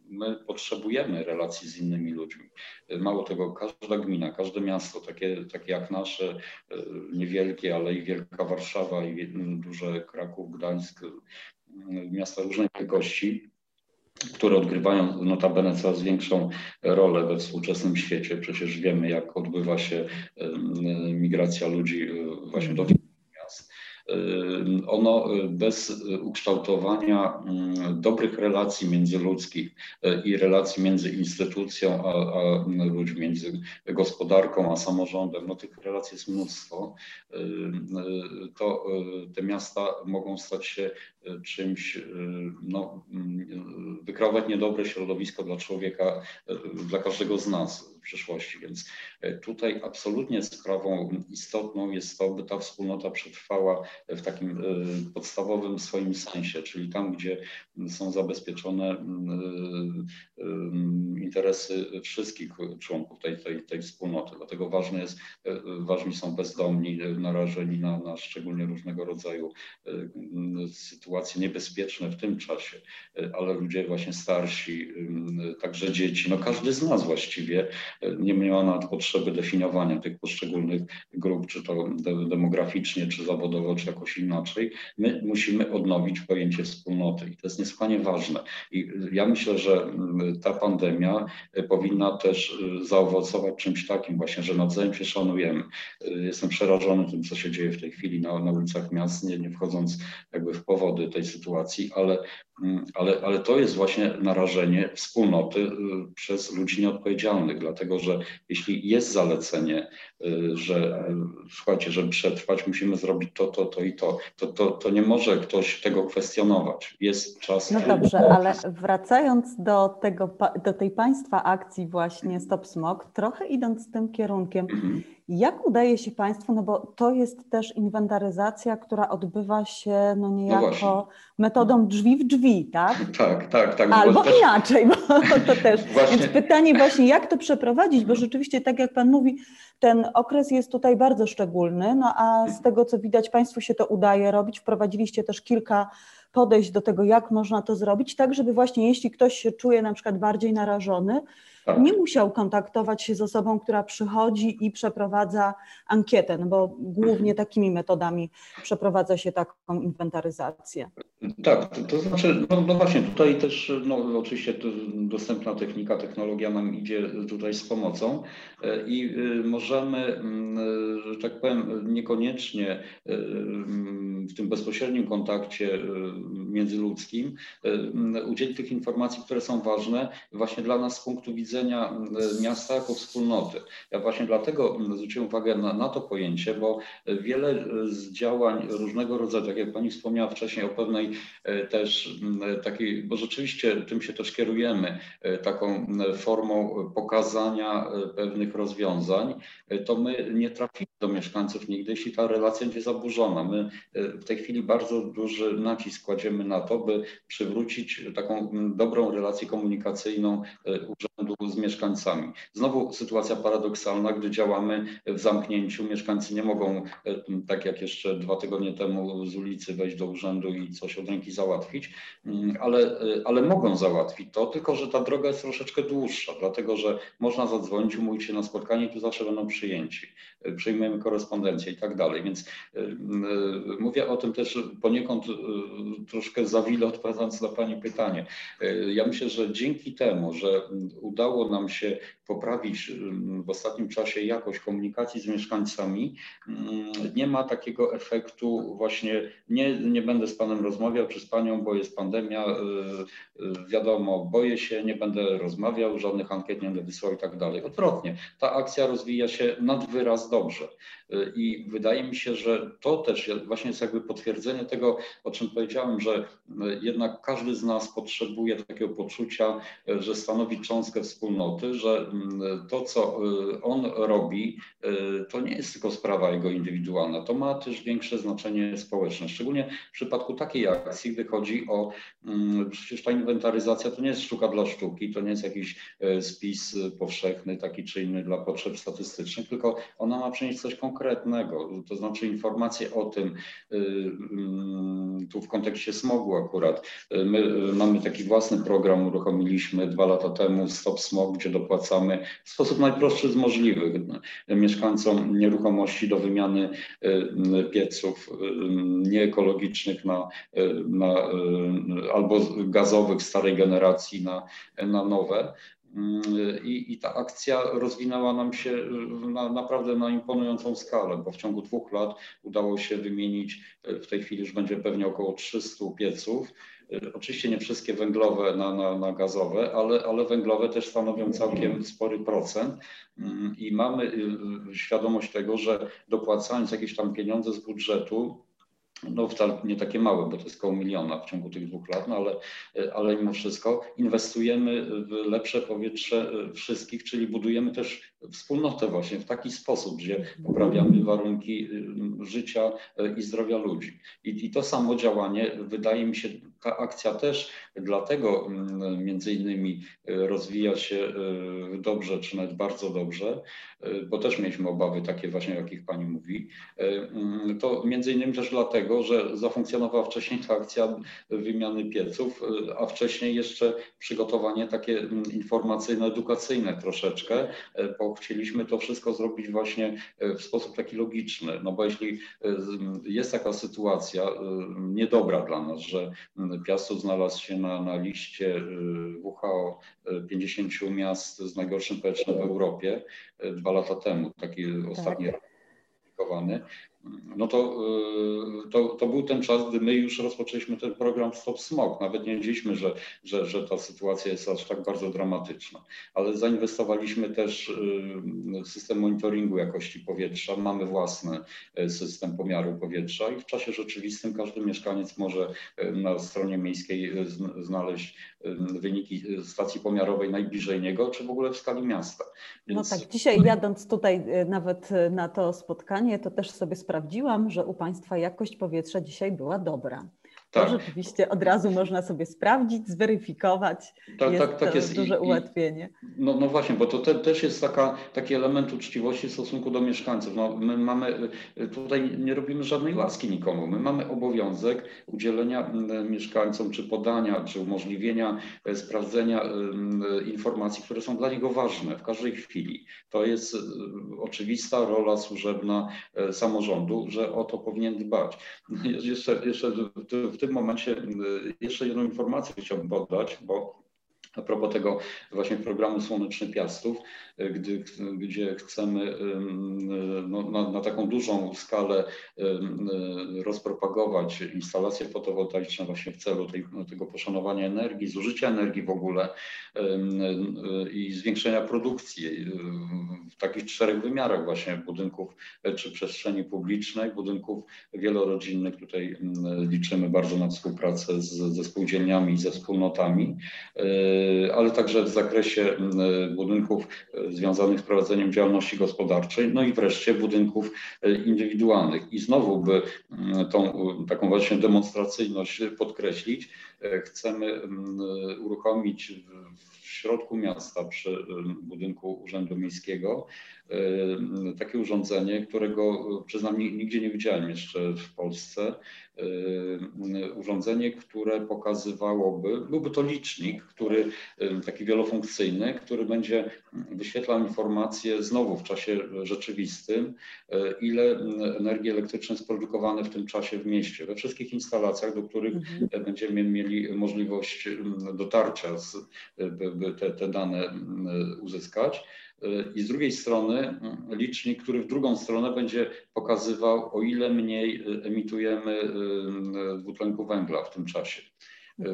My potrzebujemy relacji z innymi ludźmi. Mało tego, każda gmina, każde miasto, takie, takie jak nasze, niewielkie, ale i Wielka Warszawa, i duże Kraków, Gdańsk, miasta różnej wielkości, które odgrywają notabene coraz większą rolę we współczesnym świecie. Przecież wiemy, jak odbywa się migracja ludzi właśnie do ono bez ukształtowania mm, dobrych relacji międzyludzkich i relacji między instytucją a, a ludźmi, między gospodarką a samorządem, no tych relacji jest mnóstwo, to te miasta mogą stać się czymś, no, mm, wykreować niedobre środowisko dla człowieka, dla każdego z nas przyszłości. Więc tutaj absolutnie sprawą istotną jest to, by ta wspólnota przetrwała w takim e, podstawowym swoim sensie, czyli tam, gdzie są zabezpieczone e, e, interesy wszystkich członków tej, tej, tej wspólnoty. Dlatego ważne jest, ważni są bezdomni, narażeni na, na szczególnie różnego rodzaju sytuacje niebezpieczne w tym czasie, ale ludzie właśnie starsi, także dzieci, no każdy z nas właściwie nie miał nawet potrzeby definiowania tych poszczególnych grup, czy to demograficznie, czy zawodowo, czy jakoś inaczej, my musimy odnowić pojęcie wspólnoty i to jest niesłychanie ważne. I ja myślę, że mm, ta pandemia y, powinna też y, zaowocować czymś takim właśnie, że nawzajem się szanujemy. Y, jestem przerażony tym, co się dzieje w tej chwili na, na ulicach miast, nie, nie wchodząc jakby w powody tej sytuacji, ale Mm, ale, ale to jest właśnie narażenie wspólnoty przez ludzi nieodpowiedzialnych, dlatego że jeśli jest zalecenie, y, że y, słuchajcie, żeby przetrwać, musimy zrobić to, to, to i to, to, to, to nie może ktoś tego kwestionować. Jest czas. No dobrze, ale wracając do, tego, do tej państwa akcji właśnie Stop Smog, trochę idąc tym kierunkiem, mhm. Jak udaje się Państwu, no bo to jest też inwentaryzacja, która odbywa się no niejako no metodą drzwi w drzwi, tak? Tak, tak, tak. Albo też... inaczej, bo to też. Właśnie... Więc pytanie właśnie, jak to przeprowadzić, bo rzeczywiście, tak jak Pan mówi, ten okres jest tutaj bardzo szczególny, no a z tego, co widać, Państwu się to udaje robić. Wprowadziliście też kilka podejść do tego, jak można to zrobić, tak żeby właśnie jeśli ktoś się czuje na przykład bardziej narażony. Nie musiał kontaktować się z osobą, która przychodzi i przeprowadza ankietę, no bo głównie takimi metodami przeprowadza się taką inwentaryzację. Tak, to, to znaczy, no, no, właśnie tutaj też, no oczywiście dostępna technika, technologia nam idzie tutaj z pomocą e, i y, możemy, mm, że tak powiem, niekoniecznie y, mm, w tym bezpośrednim kontakcie y, międzyludzkim udzielić tych informacji, które są ważne właśnie dla nas z punktu widzenia miasta jako wspólnoty. Ja właśnie dlatego zwróciłem uwagę na, na to pojęcie, bo wiele z działań różnego rodzaju, tak jak Pani wspomniała wcześniej o pewnej E, też takiej, bo rzeczywiście tym się też kierujemy, e, taką formą pokazania e, pewnych rozwiązań, to my nie trafimy do mieszkańców nigdy, jeśli ta relacja będzie zaburzona. My w tej chwili bardzo duży nacisk kładziemy na to, by przywrócić taką dobrą relację komunikacyjną z mieszkańcami. Znowu sytuacja paradoksalna, gdy działamy w zamknięciu, mieszkańcy nie mogą, tak jak jeszcze dwa tygodnie temu z ulicy wejść do urzędu i coś od ręki załatwić, mm, ale, ale mogą załatwić to, tylko że ta droga jest troszeczkę dłuższa, dlatego że można zadzwonić, umówić się na spotkanie i tu zawsze będą przyjęci. Przyjmujemy korespondencję i tak dalej. Więc y, y, mówię o tym też poniekąd y, troszkę za wile odpowiadając na Pani pytanie. Ja myślę, że dzięki temu, że udało nam się poprawić w ostatnim czasie jakość komunikacji z mieszkańcami, nie ma takiego efektu właśnie, nie, nie będę z Panem rozmawiał czy z Panią, bo jest pandemia, wiadomo, boję się, nie będę rozmawiał, żadnych ankiet nie będę wysłał i tak dalej. Odwrotnie, ta akcja rozwija się nad wyraz dobrze. I wydaje mi się, że to też właśnie jest jakby potwierdzenie tego, o czym powiedziałem, że jednak każdy z nas potrzebuje takiego poczucia, że stanowi cząstkę wspólnoty, że to, co on robi, to nie jest tylko sprawa jego indywidualna, to ma też większe znaczenie społeczne. Szczególnie w przypadku takiej akcji, gdy chodzi o, przecież ta inwentaryzacja to nie jest sztuka dla sztuki, to nie jest jakiś spis powszechny, taki czy inny dla potrzeb statystycznych, tylko ona ma przynieść coś konkretnego to znaczy informacje o tym, y, mm, tu w kontekście smogu akurat. Y, my y, mamy taki własny program, uruchomiliśmy dwa lata temu Stop Smog, gdzie dopłacamy w sposób najprostszy z możliwych mieszkańcom nieruchomości do wymiany pieców nieekologicznych na, na, albo gazowych starej generacji na, na nowe. I, I, ta akcja rozwinęła nam się na, naprawdę na imponującą skalę, bo w ciągu dwóch lat udało się wymienić, w tej chwili już będzie pewnie około 300 pieców. Oczywiście nie wszystkie węglowe na, na, na gazowe, ale, ale węglowe też stanowią całkiem spory procent i mamy świadomość tego, że dopłacając jakieś tam pieniądze z budżetu, no wcale nie takie małe, bo to jest koło miliona w ciągu tych dwóch lat, no ale, ale mimo wszystko inwestujemy w lepsze powietrze wszystkich, czyli budujemy też wspólnotę właśnie w taki sposób, gdzie poprawiamy warunki życia i zdrowia ludzi. I, i to samo działanie, wydaje mi się, ta akcja też dlatego między innymi rozwija się dobrze, czy nawet bardzo dobrze, bo też mieliśmy obawy takie właśnie, o jakich Pani mówi. To między innymi też dlatego, że zafunkcjonowała wcześniej ta akcja wymiany pieców, a wcześniej jeszcze przygotowanie takie informacyjno-edukacyjne troszeczkę, bo chcieliśmy to wszystko zrobić właśnie w sposób taki logiczny, no bo jeśli jest taka sytuacja niedobra dla nas, że Piastów znalazł się na, na liście WHO 50 miast z najgorszym powietrzem w Europie dwa lata temu, taki tak. ostatni publikowany, no to, y, to, to, był ten czas, gdy my już rozpoczęliśmy ten program Stop Smog. Nawet nie wiedzieliśmy, że, że, że ta sytuacja jest aż tak bardzo dramatyczna. Ale zainwestowaliśmy też y, w system monitoringu jakości powietrza. Mamy własny y, system pomiaru powietrza i w czasie rzeczywistym każdy mieszkaniec może na stronie miejskiej znaleźć wyniki stacji pomiarowej najbliżej niego, czy w ogóle w skali miasta. No Więc... No tak, dzisiaj jadąc tutaj nawet na to spotkanie, to też sobie sprawdziłam, że u Państwa jakość powietrza dzisiaj była dobra. Tak. To rzeczywiście od razu można sobie sprawdzić, zweryfikować. Tak, jest tak, tak jest. duże I, ułatwienie. no, no właśnie, bo to te, też jest taka, taki element uczciwości w stosunku do mieszkańców. No, my mamy, tutaj nie robimy żadnej łaski nikomu. My mamy obowiązek udzielenia mieszkańcom, czy podania, czy umożliwienia e, sprawdzenia informacji, które są dla niego ważne w każdej chwili. To jest e, oczywista rola służebna e, samorządu, że o to powinien dbać. Jeszcze, jeszcze w tym momencie y, jeszcze jedną informację chciałbym podać, bo a propos tego właśnie programu Słoneczny Piastów, gdy, gdzie chcemy no, na, na, taką dużą skalę rozpropagować instalacje fotowoltaiczne właśnie w celu tej, tego poszanowania energii, zużycia energii w ogóle i zwiększenia produkcji y, w takich czterech wymiarach właśnie budynków czy przestrzeni publicznej, budynków wielorodzinnych. Tutaj liczymy bardzo na współpracę z, ze spółdzielniami ze wspólnotami ale także w zakresie budynków związanych z prowadzeniem działalności gospodarczej, no i wreszcie budynków e, indywidualnych. I znowu, by tą taką właśnie demonstracyjność podkreślić, chcemy uruchomić w środku miasta przy budynku Urzędu Miejskiego takie urządzenie, którego przyznam nigdzie nie widziałem jeszcze w Polsce. Urządzenie, które pokazywałoby, byłby to licznik, który taki wielofunkcyjny, który będzie wyświetlał informacje znowu w czasie rzeczywistym, ile energii elektrycznej jest produkowane w tym czasie w mieście, we wszystkich instalacjach, do których mhm. będziemy mieli możliwość dotarcia, z, by te, te dane uzyskać. I z drugiej strony mm, licznik, który w drugą stronę będzie pokazywał, o ile mniej y, emitujemy y, dwutlenku węgla w tym czasie. Y,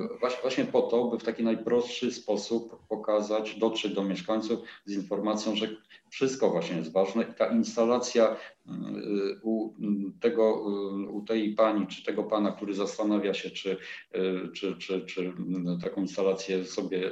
właśnie po to, by w taki najprostszy sposób pokazać, dotrzeć do mieszkańców z informacją, że wszystko właśnie jest ważne i ta instalacja y, u tego, y, u tej pani czy tego pana, który zastanawia się, czy, y, czy, czy, czy taką instalację sobie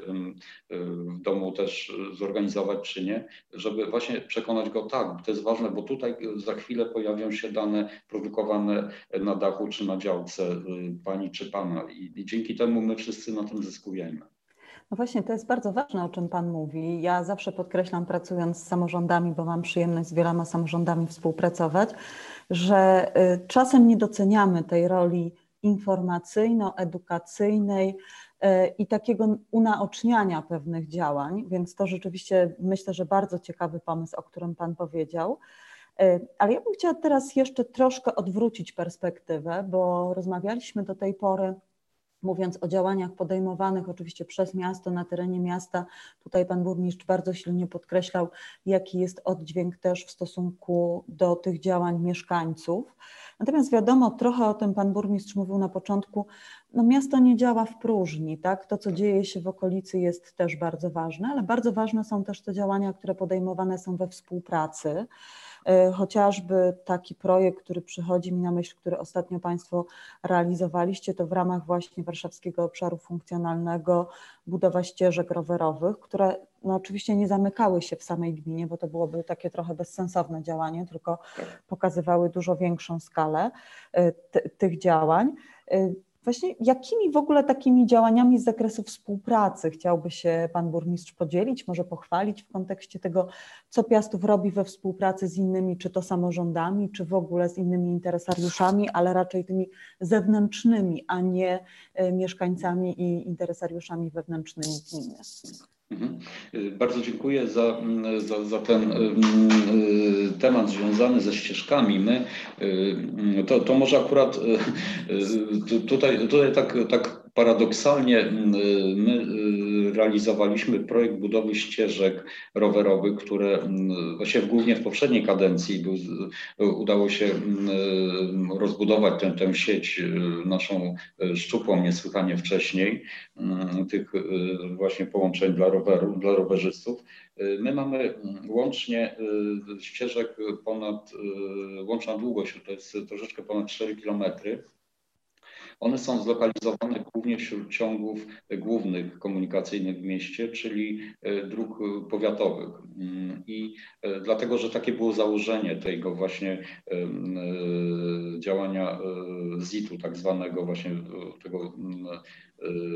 w domu też zorganizować, czy nie, żeby właśnie przekonać go, tak, to jest ważne, bo tutaj za chwilę pojawią się dane produkowane na dachu czy na działce pani czy pana i, i dzięki temu my wszyscy na tym zyskujemy. No właśnie, to jest bardzo ważne, o czym Pan mówi. Ja zawsze podkreślam, pracując z samorządami, bo mam przyjemność z wieloma samorządami współpracować, że y, czasem nie doceniamy tej roli informacyjno-edukacyjnej, i takiego unaoczniania pewnych działań, więc to rzeczywiście myślę, że bardzo ciekawy pomysł, o którym Pan powiedział. Ale ja bym chciała teraz jeszcze troszkę odwrócić perspektywę, bo rozmawialiśmy do tej pory mówiąc o działaniach podejmowanych oczywiście przez miasto, na terenie miasta, tutaj pan burmistrz bardzo silnie podkreślał, jaki jest oddźwięk też w stosunku do tych działań mieszkańców. Natomiast wiadomo, trochę o tym pan burmistrz mówił na początku, no miasto nie działa w próżni, tak? To, co dzieje się w okolicy jest też bardzo ważne, ale bardzo ważne są też te działania, które podejmowane są we współpracy. E, chociażby taki projekt, który przychodzi mi na myśl, który ostatnio Państwo realizowaliście, to w ramach właśnie Warszawskiego Obszaru Funkcjonalnego budowa ścieżek rowerowych, które no oczywiście nie zamykały się w samej gminie, bo to byłoby takie trochę bezsensowne działanie, tylko pokazywały dużo większą skalę e, tych działań. Właśnie jakimi w ogóle takimi działaniami z zakresu współpracy chciałby się Pan Burmistrz podzielić, może pochwalić w kontekście tego, co Piastów robi we współpracy z innymi, czy to samorządami, czy w ogóle z innymi interesariuszami, ale raczej tymi zewnętrznymi, a nie e, mieszkańcami i interesariuszami wewnętrznymi gminy. Mhm. Bardzo dziękuję za, za, za, ten mm, y, temat związany ze ścieżkami. My, y, to, to może akurat y, tutaj, tutaj tak, tak paradoksalnie mm, my y, realizowaliśmy projekt budowy ścieżek rowerowych, które mm, właściwie głównie w poprzedniej kadencji był, udało się mm, rozbudować tę, tę sieć y, naszą y, szczupłą niesłychanie wcześniej, tych właśnie połączeń dla roweru, dla rowerzystów. My mamy łącznie ścieżek ponad, łączna długość to jest troszeczkę ponad 4 kilometry one są zlokalizowane głównie wśród ciągów głównych komunikacyjnych w mieście, czyli e, dróg powiatowych. Mm, I e, dlatego, że takie było założenie tego właśnie e, działania ZIT-u, tak zwanego właśnie tego mm,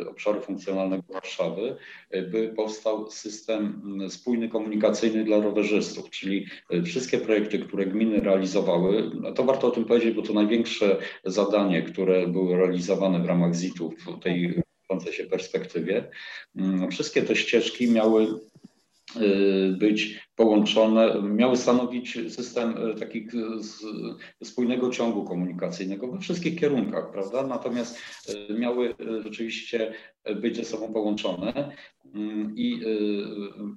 obszaru funkcjonalnego Warszawy, y, by powstał system mm, spójny komunikacyjny dla rowerzystów, czyli y, wszystkie projekty, które gminy realizowały, no to warto o tym powiedzieć, bo to największe zadanie, które było realizowane w ramach ZIT-u w tej się perspektywie. Mm, wszystkie te ścieżki miały być połączone, miały stanowić system e, takich spójnego ciągu komunikacyjnego we wszystkich kierunkach, prawda? Natomiast e, miały e, rzeczywiście być ze sobą połączone. Mm, I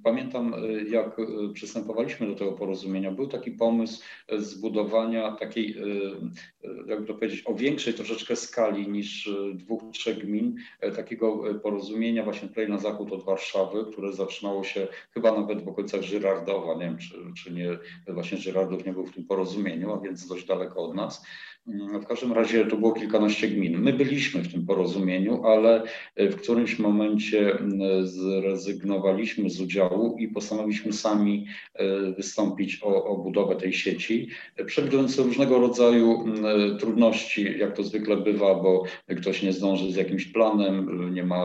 pamiętam, jak przystępowaliśmy do tego porozumienia, był taki pomysł zbudowania takiej, jakby to powiedzieć, o większej troszeczkę skali niż dwóch, trzech gmin, takiego porozumienia właśnie tutaj na zachód od Warszawy, które zaczynało się chyba nawet w okolicach Żyrarda Żyrardowa, nie wiem, czy, czy nie, właśnie Żyrardów nie był w tym porozumieniu, a więc dość daleko od nas. Mm, w każdym razie to było kilkanaście gmin. My byliśmy w tym porozumieniu, ale e, w którymś momencie mm, zrezygnowaliśmy z udziału i postanowiliśmy sami e, wystąpić o, o budowę tej sieci, e, przewidując różnego rodzaju mm, trudności, jak to zwykle bywa, bo ktoś nie zdąży z jakimś planem, nie ma,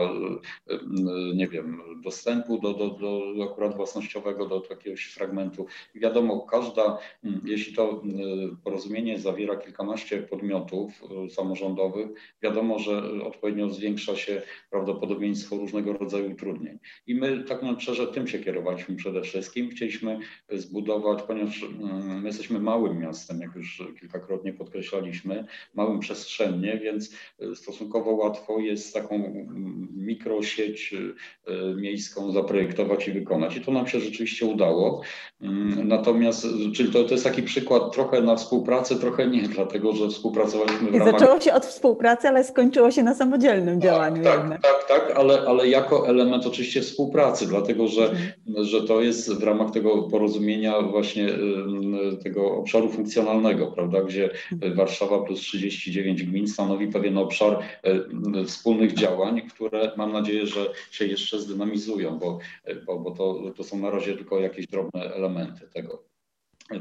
nie wiem, dostępu do, do, do akurat własnościowego, do jakiegoś fragmentu. Wiadomo, każda, jeśli to porozumienie zawiera kilkanaście podmiotów y, samorządowych, wiadomo, że odpowiednio zwiększa się prawdopodobieństwo różnego rodzaju utrudnień. I my tak naprawdę szczerze tym się kierowaliśmy przede wszystkim. Chcieliśmy zbudować, ponieważ mm, my jesteśmy małym miastem, jak już kilkakrotnie podkreślaliśmy, małym przestrzennie, więc y, stosunkowo łatwo jest taką mikrosieć y, miejską zaprojektować i wykonać. I to nam się rzeczywiście udało. Mm, natomiast, czyli to, to jest taki przykład trochę na współpracę, trochę nie, dlatego że współpracowaliśmy w ramach... Zaczęło się od współpracy, ale skończyło się na samodzielnym tak, działaniu. Tak, tak, tak, tak, ale, ale jako element oczywiście współpracy, dlatego że, mhm. że to jest w ramach tego porozumienia właśnie tego obszaru funkcjonalnego, prawda, gdzie mhm. Warszawa plus 39 gmin stanowi pewien obszar wspólnych działań, które mam nadzieję, że się jeszcze zdynamizują, bo, bo, bo to, to są na razie tylko jakieś drobne elementy tego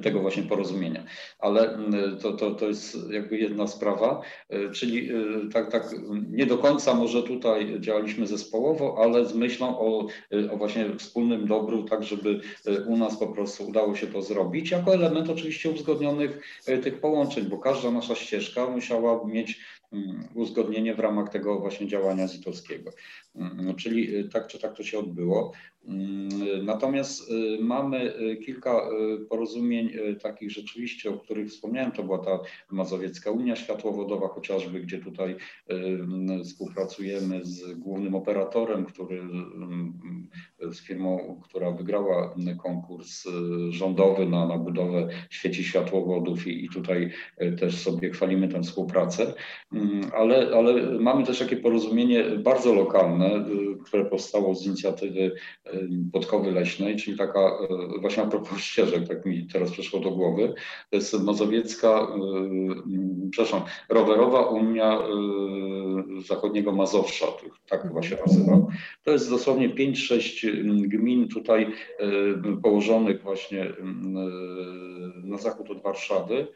tego właśnie porozumienia. Ale mm, to, to, to jest jakby jedna sprawa, y, czyli y, tak, tak nie do końca może tutaj działaliśmy zespołowo, ale z myślą o, y, o właśnie wspólnym dobru, tak żeby u nas po prostu udało się to zrobić, jako element oczywiście uzgodnionych tych połączeń, bo każda nasza ścieżka musiała mieć mm, uzgodnienie w ramach tego właśnie działania zitowskiego. Mm, czyli tak czy tak to się odbyło. Mm, natomiast y, mamy y, kilka y, porozumień takich rzeczywiście, o których wspomniałem. To była ta Mazowiecka Unia Światłowodowa chociażby, gdzie tutaj współpracujemy z głównym operatorem, który z firmą, która wygrała konkurs rządowy na, na budowę sieci światłowodów i, i tutaj też sobie chwalimy tę współpracę. Mm, ale, ale mamy też takie porozumienie bardzo lokalne, a które powstało z inicjatywy Podkowy Leśnej, czyli taka e, właśnie a propos ścieżek, tak mi teraz przyszło do głowy, to jest Mazowiecka, e, przepraszam, Rowerowa Unia e, Zachodniego Mazowsza, tak chyba się nazywa. To jest dosłownie 5-6 gmin tutaj położonych właśnie na zachód od Warszawy,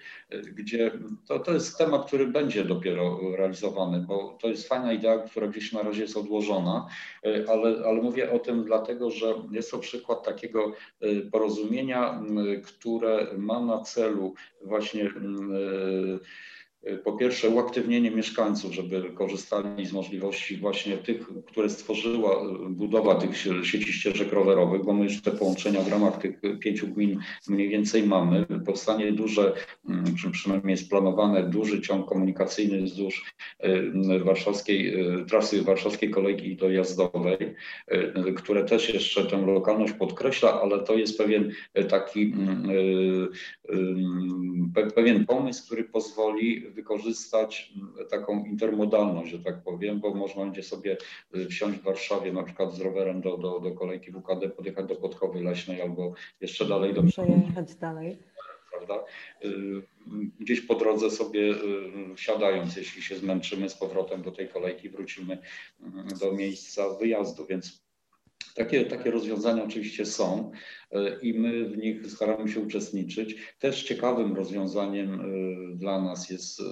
gdzie to, to jest temat, który będzie dopiero realizowany, bo to jest fajna idea, która gdzieś na razie jest odłożona, ale, ale mówię o tym dlatego, że jest to przykład takiego porozumienia, które ma na celu właśnie Y, po pierwsze uaktywnienie mieszkańców, żeby korzystali z możliwości właśnie tych, które stworzyła y, budowa tych sieci ścieżek rowerowych, bo my już te połączenia w ramach tych pięciu gmin mniej więcej mamy. Powstanie duże, mm, przynajmniej jest planowane, duży ciąg komunikacyjny wzdłuż y, warszawskiej, trasy warszawskiej kolejki dojazdowej, które też jeszcze tę lokalność podkreśla, ale to jest pewien taki mm, pewien pomysł, który pozwoli wykorzystać mm, taką intermodalność, że tak powiem, bo można będzie sobie y, wsiąść w Warszawie na przykład z rowerem do, do, do kolejki WKD, podjechać do Podkowy Leśnej albo jeszcze dalej do... Przejechać dalej. Prawda? Y, gdzieś po drodze sobie y, wsiadając, jeśli się zmęczymy z powrotem do tej kolejki, wrócimy mm, do miejsca wyjazdu, więc takie, takie rozwiązania oczywiście są. E, i my w nich staramy się uczestniczyć. Też ciekawym rozwiązaniem e, dla nas jest e,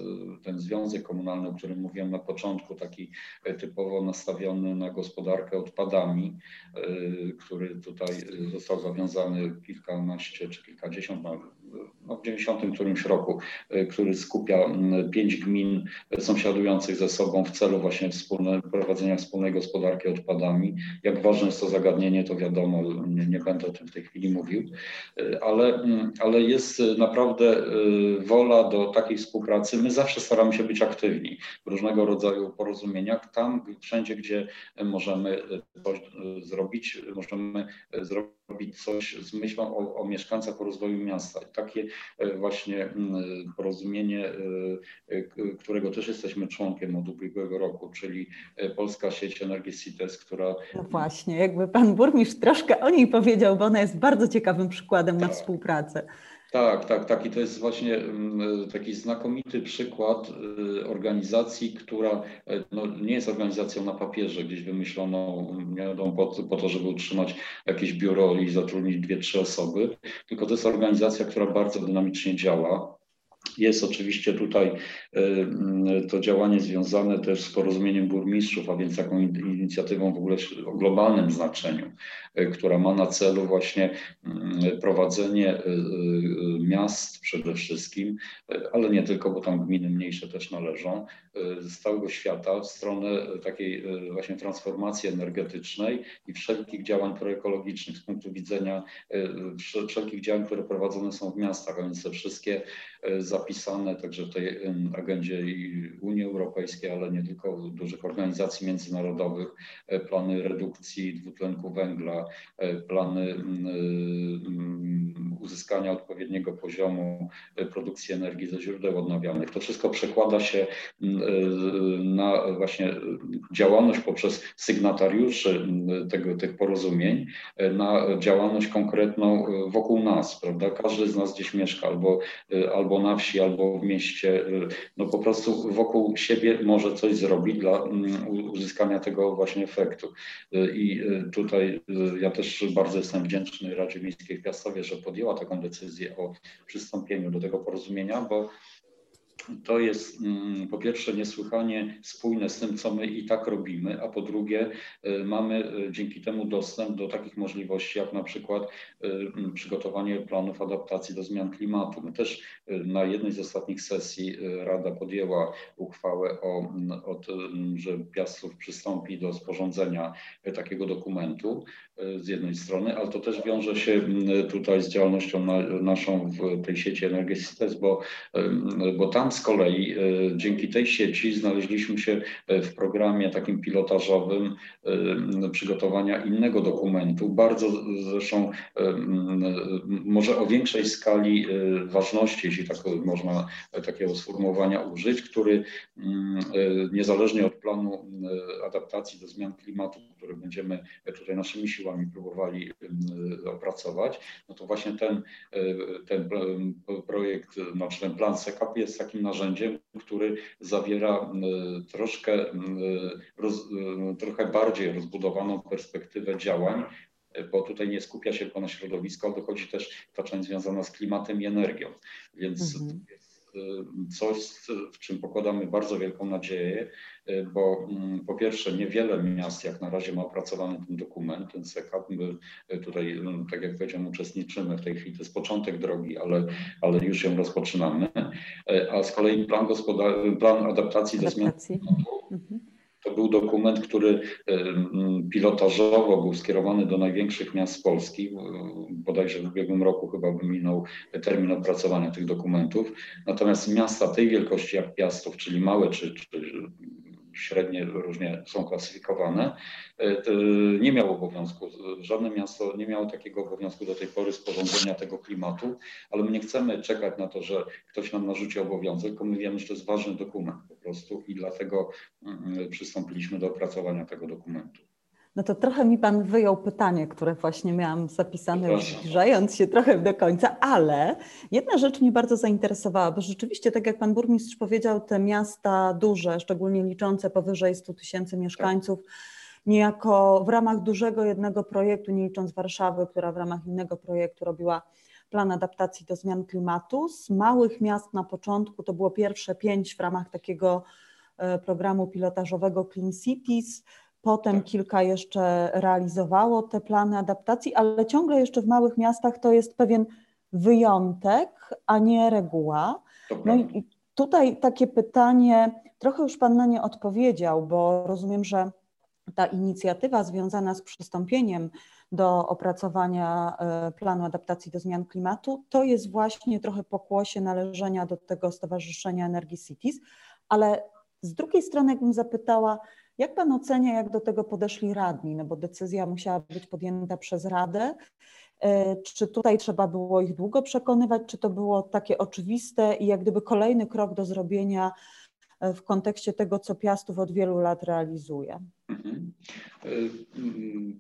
ten związek komunalny, o którym mówiłem na początku, taki typowo nastawiony na gospodarkę odpadami, który tutaj został zawiązany kilkanaście czy kilkadziesiąt, no, no w 90 którymś roku, który skupia pięć gmin sąsiadujących ze sobą w celu właśnie wspólne, prowadzenia wspólnej gospodarki odpadami. Jak ważne jest to zagadnienie, to wiadomo, nie, nie będę o tym w tej chwili mówił, e, ale, mm, ale jest naprawdę wola do takiej współpracy. My zawsze staramy się być aktywni w różnego rodzaju porozumieniach. Tam, wszędzie, gdzie możemy coś zrobić, możemy zrobić coś z myślą o, o mieszkańcach, o rozwoju miasta. I takie właśnie mm, porozumienie, którego też jesteśmy członkiem od ubiegłego roku, czyli Polska Sieć Energii CITES, która... No właśnie, jakby pan burmistrz troszkę o niej powiedział, bo ona jest bardzo ciekawym przykładem na współpracę. Tak, tak, tak. I to jest właśnie mm, taki znakomity przykład y, organizacji, która e, no, nie jest organizacją na papierze, gdzieś wymyśloną nie wiadomo, po, po to, żeby utrzymać jakieś biuro i zatrudnić dwie, trzy osoby, tylko to jest organizacja, która bardzo dynamicznie działa jest oczywiście tutaj y, to działanie związane też z porozumieniem burmistrzów, a więc taką inicjatywą w ogóle o globalnym znaczeniu, y, która ma na celu właśnie y, prowadzenie miast przede wszystkim, ale nie tylko, bo tam gminy mniejsze też należą, z całego świata w stronę takiej właśnie transformacji energetycznej i wszelkich działań proekologicznych z punktu widzenia wszelkich działań, które prowadzone są w miastach, a więc te wszystkie zapisane także w tej agendzie Unii Europejskiej, ale nie tylko dużych organizacji międzynarodowych, e, plany redukcji dwutlenku węgla, e, plany uzyskania odpowiedniego poziomu e, produkcji energii ze źródeł odnawialnych. To wszystko przekłada się na właśnie działalność poprzez sygnatariuszy tego, tych porozumień, na działalność konkretną wokół nas, prawda? Każdy z nas gdzieś mieszka albo, albo na wsi, albo w mieście, no po prostu wokół siebie może coś zrobić dla mm, uzyskania tego właśnie efektu. I tutaj ja też bardzo jestem wdzięczny Radzie Miejskiej w Piastowie, że podjęła taką decyzję o przystąpieniu do tego porozumienia, bo to jest mm, po pierwsze niesłychanie spójne z tym, co my i tak robimy, a po drugie y, mamy y, dzięki temu dostęp do takich możliwości, jak na przykład y, mm, przygotowanie planów adaptacji do zmian klimatu. My też na jednej z ostatnich sesji Rada podjęła uchwałę o, mm, o tym, że Piastów przystąpi do sporządzenia takiego dokumentu z jednej strony, ale to też wiąże się tutaj z działalnością na, naszą w tej sieci Energesytes, bo, bo tam z kolei e, dzięki tej sieci znaleźliśmy się e, w programie takim pilotażowym e, przygotowania innego dokumentu, bardzo zresztą może o większej skali ważności, jeśli tak można takiego sformułowania użyć, który niezależnie od planu adaptacji do zmian klimatu, który będziemy tutaj naszymi siłami próbowali opracować, no to właśnie ten, ten projekt, znaczy ten plan SECAP jest takim narzędziem, który zawiera troszkę, roz, trochę bardziej rozbudowaną perspektywę działań, bo tutaj nie skupia się tylko na środowisku, ale dochodzi też ta część związana z klimatem i energią. Więc mhm. Coś, w czym pokładamy bardzo wielką nadzieję, bo mm, po pierwsze niewiele miast jak na razie ma opracowany ten dokument, ten SECAP. My tutaj, no, tak jak powiedziałem, uczestniczymy w tej chwili, to jest początek drogi, ale, ale już ją rozpoczynamy. A z kolei plan, plan adaptacji, adaptacji. do zmian. To był dokument, który pilotażowo był skierowany do największych miast Polski. Bodajże w ubiegłym roku chyba minął termin opracowania tych dokumentów. Natomiast miasta tej wielkości jak Piastów, czyli małe czy, czy średnie różnie są klasyfikowane, e, nie miało obowiązku, żadne miasto nie miało takiego obowiązku do tej pory sporządzenia tego klimatu, ale my nie chcemy czekać na to, że ktoś nam narzuci obowiązek, tylko my wiemy, że to jest ważny dokument po prostu i dlatego mm, przystąpiliśmy do opracowania tego dokumentu. No to trochę mi Pan wyjął pytanie, które właśnie miałam zapisane, już zbliżając się trochę do końca, ale jedna rzecz mnie bardzo zainteresowała, bo rzeczywiście, tak jak Pan Burmistrz powiedział, te miasta duże, szczególnie liczące powyżej 100 tysięcy mieszkańców, niejako w ramach dużego jednego projektu, nie licząc Warszawy, która w ramach innego projektu robiła plan adaptacji do zmian klimatu, z małych miast na początku, to było pierwsze pięć w ramach takiego e, programu pilotażowego Clean Cities, Potem tak. kilka jeszcze realizowało te plany adaptacji, ale ciągle jeszcze w małych miastach to jest pewien wyjątek, a nie reguła. No i tutaj takie pytanie, trochę już Pan na nie odpowiedział, bo rozumiem, że ta inicjatywa związana z przystąpieniem do opracowania e, planu adaptacji do zmian klimatu, to jest właśnie trochę pokłosie należenia do tego Stowarzyszenia Energy Cities, ale z drugiej strony, jakbym zapytała, jak Pan ocenia, jak do tego podeszli radni? No bo decyzja musiała być podjęta przez Radę. E, czy tutaj trzeba było ich długo przekonywać, czy to było takie oczywiste i jak gdyby kolejny krok do zrobienia e, w kontekście tego, co Piastów od wielu lat realizuje? Mhm. E,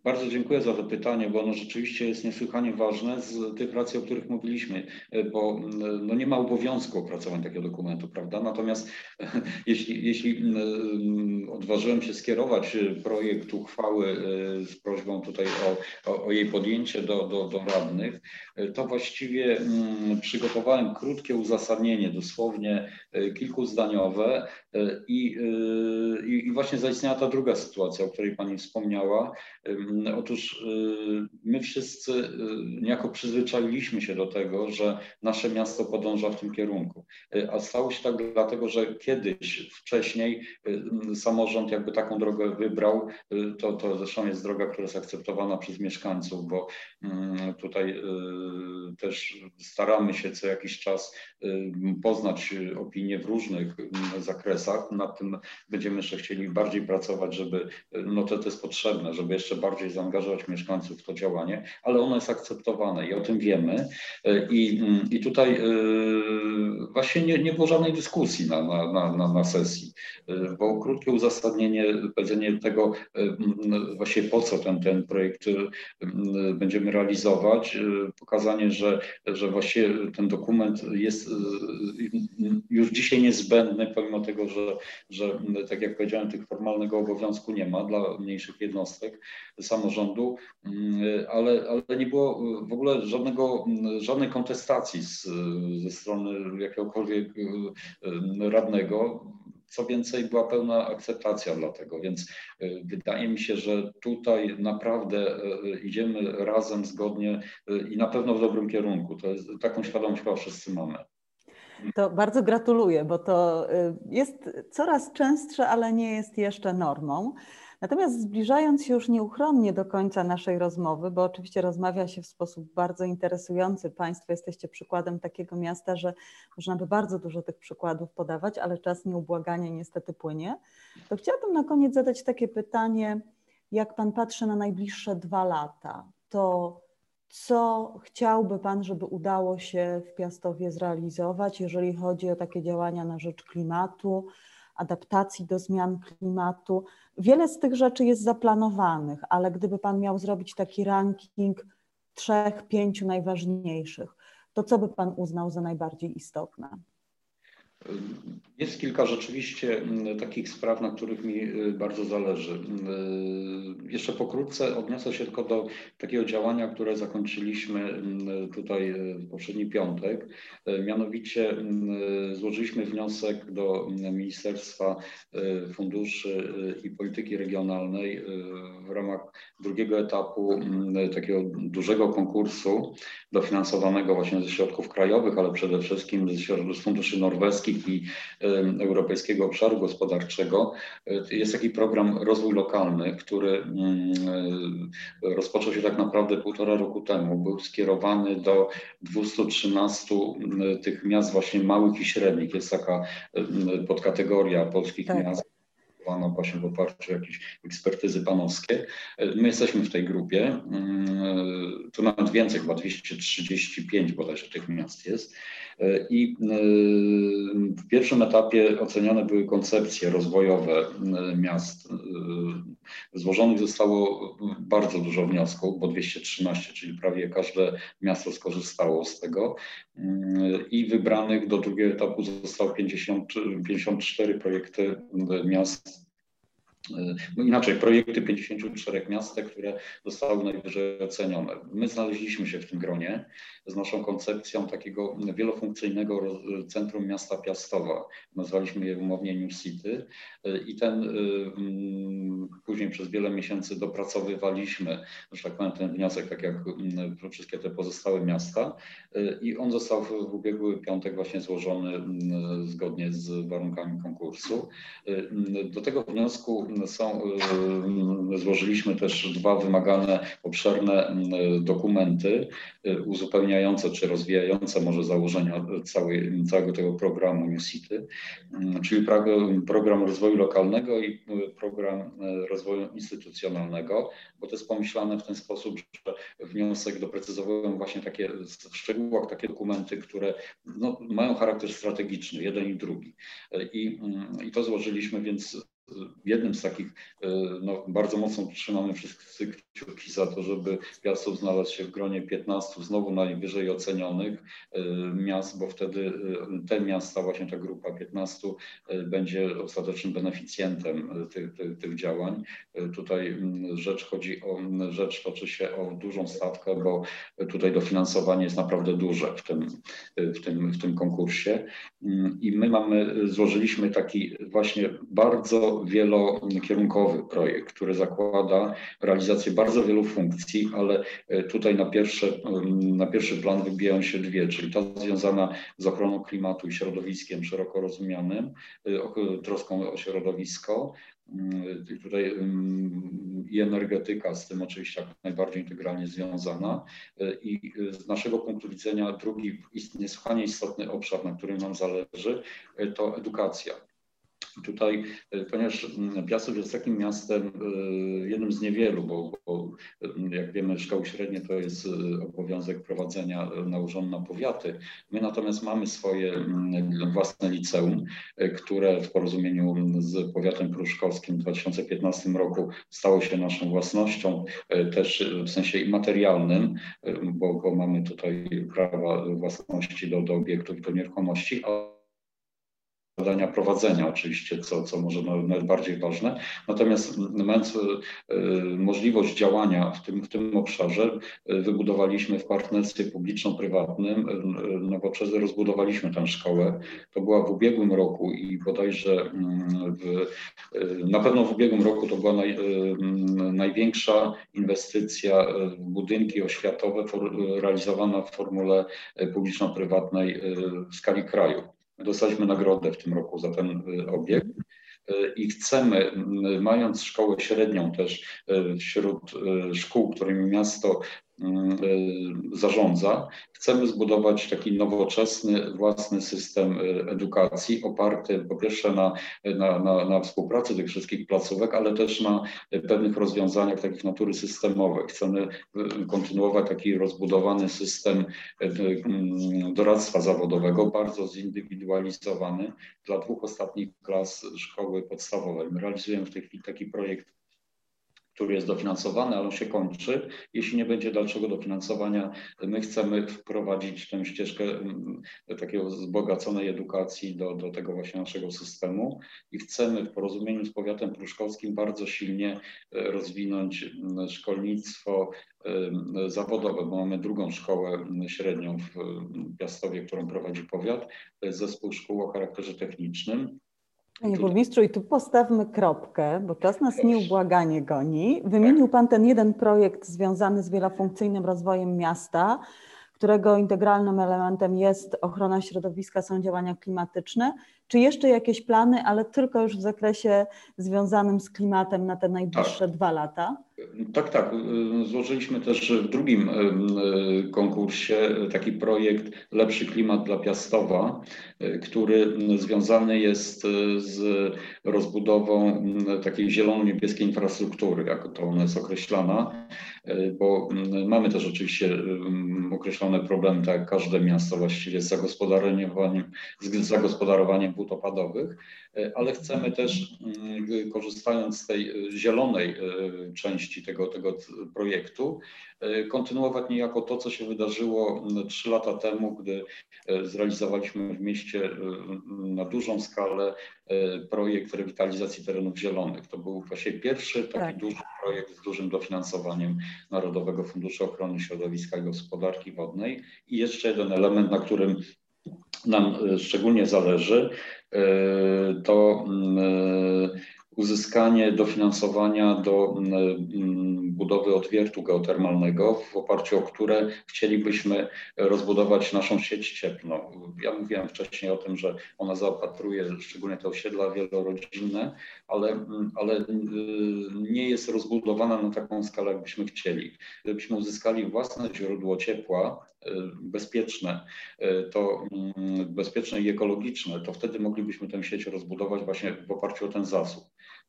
bardzo dziękuję za to pytanie, bo ono rzeczywiście jest niesłychanie ważne z tych racji, o których mówiliśmy, e, bo no nie ma obowiązku opracowania takiego dokumentu, prawda? Natomiast jeśli, jeśli odważyłem się skierować projekt uchwały e, z prośbą tutaj o, o, o jej podjęcie do, do, do radnych, to właściwie przygotowałem krótkie uzasadnienie, dosłownie kilkuzdaniowe i, i, i właśnie zaistniała ta druga sytuacja o której Pani wspomniała. Otóż y, my wszyscy niejako przyzwyczailiśmy się do tego, że nasze miasto podąża w tym kierunku. A stało się tak dlatego, że kiedyś, wcześniej samorząd jakby taką drogę wybrał. To, to zresztą jest droga, która jest akceptowana przez mieszkańców, bo tutaj też staramy się co jakiś czas poznać opinie w różnych zakresach. Nad tym będziemy jeszcze chcieli bardziej pracować, żeby no to, to jest potrzebne, żeby jeszcze bardziej zaangażować mieszkańców w to działanie, ale ono jest akceptowane i o tym wiemy. I, i tutaj e, właśnie nie, nie było żadnej dyskusji na, na, na, na sesji, e, bo krótkie uzasadnienie, powiedzenie tego e, właśnie po co ten, ten projekt będziemy realizować, pokazanie, że, że właściwie ten dokument jest już dzisiaj niezbędny, pomimo tego, że, że tak jak powiedziałem, tych formalnego obowiązku nie ma dla mniejszych jednostek samorządu, ale, ale nie było w ogóle żadnego, żadnej kontestacji z, ze strony jakiegokolwiek radnego. Co więcej, była pełna akceptacja dla tego, więc y, wydaje mi się, że tutaj naprawdę y, idziemy razem, zgodnie y, i na pewno w dobrym kierunku. To jest, taką świadomość chyba wszyscy mamy. To bardzo gratuluję, bo to jest coraz częstsze, ale nie jest jeszcze normą. Natomiast zbliżając się już nieuchronnie do końca naszej rozmowy, bo oczywiście rozmawia się w sposób bardzo interesujący, Państwo jesteście przykładem takiego miasta, że można by bardzo dużo tych przykładów podawać, ale czas nieubłaganie niestety płynie, to chciałabym na koniec zadać takie pytanie, jak Pan patrzy na najbliższe dwa lata, to co chciałby Pan, żeby udało się w Piastowie zrealizować, jeżeli chodzi o takie działania na rzecz klimatu, adaptacji do zmian klimatu. Wiele z tych rzeczy jest zaplanowanych, ale gdyby Pan miał zrobić taki ranking trzech, pięciu najważniejszych, to co by Pan uznał za najbardziej istotne? Jest kilka rzeczywiście mm, takich spraw, na których mi y, bardzo zależy. Y, jeszcze pokrótce odniosę się tylko do takiego działania, które zakończyliśmy mm, tutaj y, w poprzedni piątek. Mianowicie mm, złożyliśmy wniosek do Ministerstwa Funduszy i Polityki Regionalnej w ramach drugiego etapu takiego dużego konkursu dofinansowanego właśnie ze środków krajowych, ale przede wszystkim z funduszy norweskich i Europejskiego Obszaru Gospodarczego e, jest taki program Rozwój Lokalny, który mm, e, rozpoczął się tak naprawdę półtora roku temu. Był skierowany do 213 tych miast właśnie małych i średnich. Jest taka podkategoria polskich tak. miast właśnie w oparciu o jakieś ekspertyzy panowskie. E, my jesteśmy w tej grupie. Tu nawet więcej, chyba 235 bodajże tych miast jest. I w pierwszym etapie ocenione były koncepcje rozwojowe miast. Złożonych zostało bardzo dużo wniosków, bo 213, czyli prawie każde miasto skorzystało z tego. I wybranych do drugiego etapu zostało 50, 54 projekty miast no inaczej, projekty 54 miast, które zostały najwyżej ocenione. My znaleźliśmy się w tym gronie z naszą koncepcją takiego wielofunkcyjnego centrum miasta Piastowa. Nazwaliśmy je umownie New City i ten y, mm, później przez wiele miesięcy dopracowywaliśmy, że tak powiem, ten wniosek, tak jak mm, wszystkie te pozostałe miasta i on został w ubiegły piątek właśnie złożony mm, zgodnie z warunkami konkursu. Do tego wniosku są, złożyliśmy też dwa wymagane obszerne dokumenty uzupełniające czy rozwijające może założenia całej, całego tego programu New City, czyli program rozwoju lokalnego i program rozwoju instytucjonalnego, bo to jest pomyślane w ten sposób, że wniosek doprecyzowują właśnie takie w szczegółach takie dokumenty, które no, mają charakter strategiczny, jeden i drugi. I, i to złożyliśmy, więc jednym z takich, e, no, bardzo mocno trzymamy wszyscy kciuki za to, żeby Piastów znalazł się w gronie 15 znowu najwyżej ocenionych e, miast, bo wtedy e, te miasta, właśnie ta grupa 15 będzie ostatecznym beneficjentem tych, tych, tych działań. Tutaj rzecz chodzi o, rzecz toczy się o dużą stawkę, bo tutaj dofinansowanie jest naprawdę duże w tym, w tym, w tym konkursie i my mamy, złożyliśmy taki właśnie bardzo wielokierunkowy projekt, który zakłada realizację bardzo wielu funkcji, ale e, tutaj na, pierwsze, na pierwszy plan wybijają się dwie, czyli ta związana z ochroną klimatu i środowiskiem szeroko rozumianym, e, troską o środowisko, mm, tutaj i energetyka z tym oczywiście jak najbardziej integralnie związana. E, I z naszego punktu widzenia drugi niesłychanie istotny obszar, na którym nam zależy, to edukacja Tutaj, e, ponieważ mm, Piastów jest takim miastem, e, jednym z niewielu, bo, bo, mm, jak wiemy, szkoły średnie to jest e, obowiązek prowadzenia nałożony na powiaty. My natomiast mamy swoje mm, własne liceum, które w porozumieniu z powiatem pruszkowskim w 2015 roku stało się naszą własnością, też w sensie materialnym, bo, bo mamy tutaj prawa własności do, do obiektów do nieruchomości zadania prowadzenia oczywiście, co, co może nawet bardziej ważne. Natomiast mając y, możliwość działania w tym, w tym obszarze, y, wybudowaliśmy w partnerstwie publiczno-prywatnym y, nowoczesne, rozbudowaliśmy tę szkołę. To była w ubiegłym roku i bodajże mm, w, na pewno w ubiegłym roku to była naj, mm, największa inwestycja w budynki oświatowe for, realizowana w formule publiczno-prywatnej w skali kraju. Dostaliśmy nagrodę w tym roku za ten y, obiekt. Y, i chcemy, y, mając szkołę średnią też wśród szkół, którymi miasto zarządza. Chcemy zbudować taki nowoczesny, własny system y, edukacji, oparty po pierwsze na, na, na, na współpracy tych wszystkich placówek, ale też na pewnych rozwiązaniach takich natury systemowej. Chcemy y, kontynuować taki rozbudowany system mm, doradztwa zawodowego, bardzo zindywidualizowany dla dwóch ostatnich klas szkoły podstawowej. My realizujemy w tej chwili taki projekt który jest dofinansowany, ale on się kończy. Jeśli nie będzie dalszego dofinansowania, my chcemy wprowadzić tę ścieżkę mm, takiego wzbogaconej edukacji do, do tego właśnie naszego systemu i chcemy w porozumieniu z powiatem pruszkowskim bardzo silnie e, rozwinąć mm, szkolnictwo e, zawodowe, bo mamy drugą szkołę średnią w Piastowie, którą prowadzi powiat. To jest zespół szkół o charakterze technicznym. Panie burmistrzu, i tu postawmy kropkę, bo czas nas nieubłaganie goni. Wymienił Pan ten jeden projekt związany z wielofunkcyjnym rozwojem miasta, którego integralnym elementem jest ochrona środowiska, są działania klimatyczne. Czy jeszcze jakieś plany, ale tylko już w zakresie związanym z klimatem na te najbliższe tak. dwa lata? Tak, tak. Złożyliśmy też w drugim konkursie taki projekt Lepszy Klimat dla Piastowa, który związany jest z rozbudową takiej zielono-niebieskiej infrastruktury, jak to ona jest określana, bo mamy też oczywiście określone problemy, tak jak każde miasto właściwie z zagospodarowaniem, z zagospodarowaniem wód opadowych, ale chcemy też korzystając z tej zielonej części części tego, tego projektu, e, kontynuować niejako to, co się wydarzyło trzy lata temu, gdy e, zrealizowaliśmy w mieście e, na dużą skalę projekt rewitalizacji terenów zielonych. To był właśnie pierwszy taki tak. duży projekt z dużym dofinansowaniem Narodowego Funduszu Ochrony Środowiska i Gospodarki Wodnej. I jeszcze jeden element, na którym nam szczególnie zależy, to uzyskanie dofinansowania do mm, mm, budowy odwiertu geotermalnego, w oparciu o które chcielibyśmy rozbudować naszą sieć cieplną. Ja mówiłem wcześniej o tym, że ona zaopatruje szczególnie te osiedla wielorodzinne, ale, mm, ale nie jest rozbudowana na taką skalę, jakbyśmy chcieli. Gdybyśmy uzyskali własne źródło ciepła, y, bezpieczne, y, to bezpieczne i ekologiczne, to wtedy moglibyśmy tę sieć rozbudować właśnie w oparciu o ten zasób.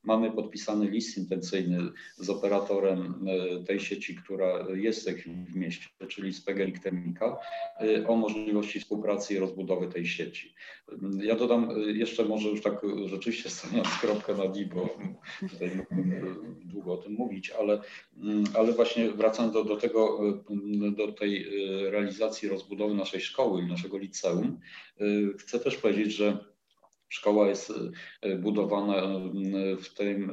Mamy podpisany list intencyjny z operatorem e, tej sieci, która jest w mieście, czyli z PGNiG e, o możliwości współpracy i rozbudowy tej sieci. Ja dodam e, jeszcze może już tak rzeczywiście stawiając kropkę na D, bo tutaj długo o tym mówić, ale, mm, ale właśnie wracając do, do tego, do tej realizacji rozbudowy naszej szkoły i naszego liceum, chcę też powiedzieć, że Szkoła jest e, budowana e, w tym,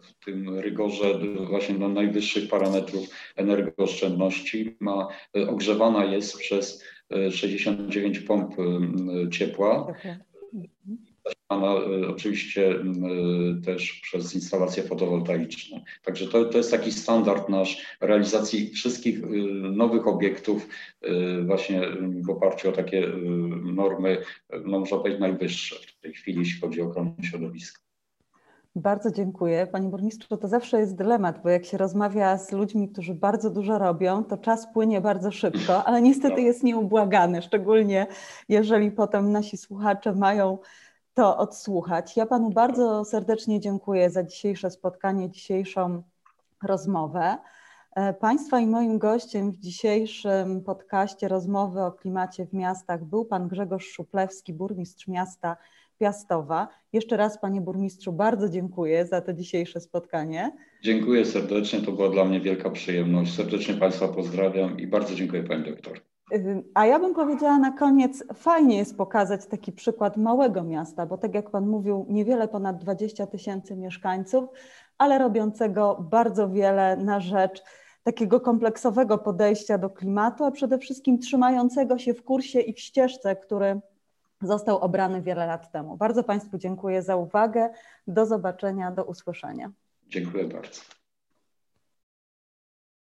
w tym rygorze właśnie do najwyższych parametrów energooszczędności. Ma, ogrzewana jest przez 69 pomp ciepła. Okay. Zasilana oczywiście też przez instalacje fotowoltaiczne. Także to, to jest taki standard nasz realizacji wszystkich nowych obiektów właśnie w oparciu o takie normy, no można powiedzieć najwyższe w tej chwili, jeśli chodzi o ochronę środowiska. Bardzo dziękuję. Panie burmistrzu, to zawsze jest dylemat, bo jak się rozmawia z ludźmi, którzy bardzo dużo robią, to czas płynie bardzo szybko, ale niestety jest nieubłagany, szczególnie jeżeli potem nasi słuchacze mają to odsłuchać. Ja Panu bardzo serdecznie dziękuję za dzisiejsze spotkanie, dzisiejszą rozmowę. E, państwa i moim gościem w dzisiejszym podcaście rozmowy o klimacie w miastach był Pan Grzegorz Szuplewski, burmistrz miasta Piastowa. Jeszcze raz Panie Burmistrzu bardzo dziękuję za to dzisiejsze spotkanie. Dziękuję serdecznie, to była dla mnie wielka przyjemność. Serdecznie Państwa pozdrawiam i bardzo dziękuję Pani Doktor. A ja bym powiedziała na koniec, fajnie jest pokazać taki przykład małego miasta, bo tak jak Pan mówił, niewiele ponad 20 tysięcy mieszkańców, ale robiącego bardzo wiele na rzecz takiego kompleksowego podejścia do klimatu, a przede wszystkim trzymającego się w kursie i w ścieżce, który został obrany wiele lat temu. Bardzo Państwu dziękuję za uwagę. Do zobaczenia, do usłyszenia. Dziękuję bardzo.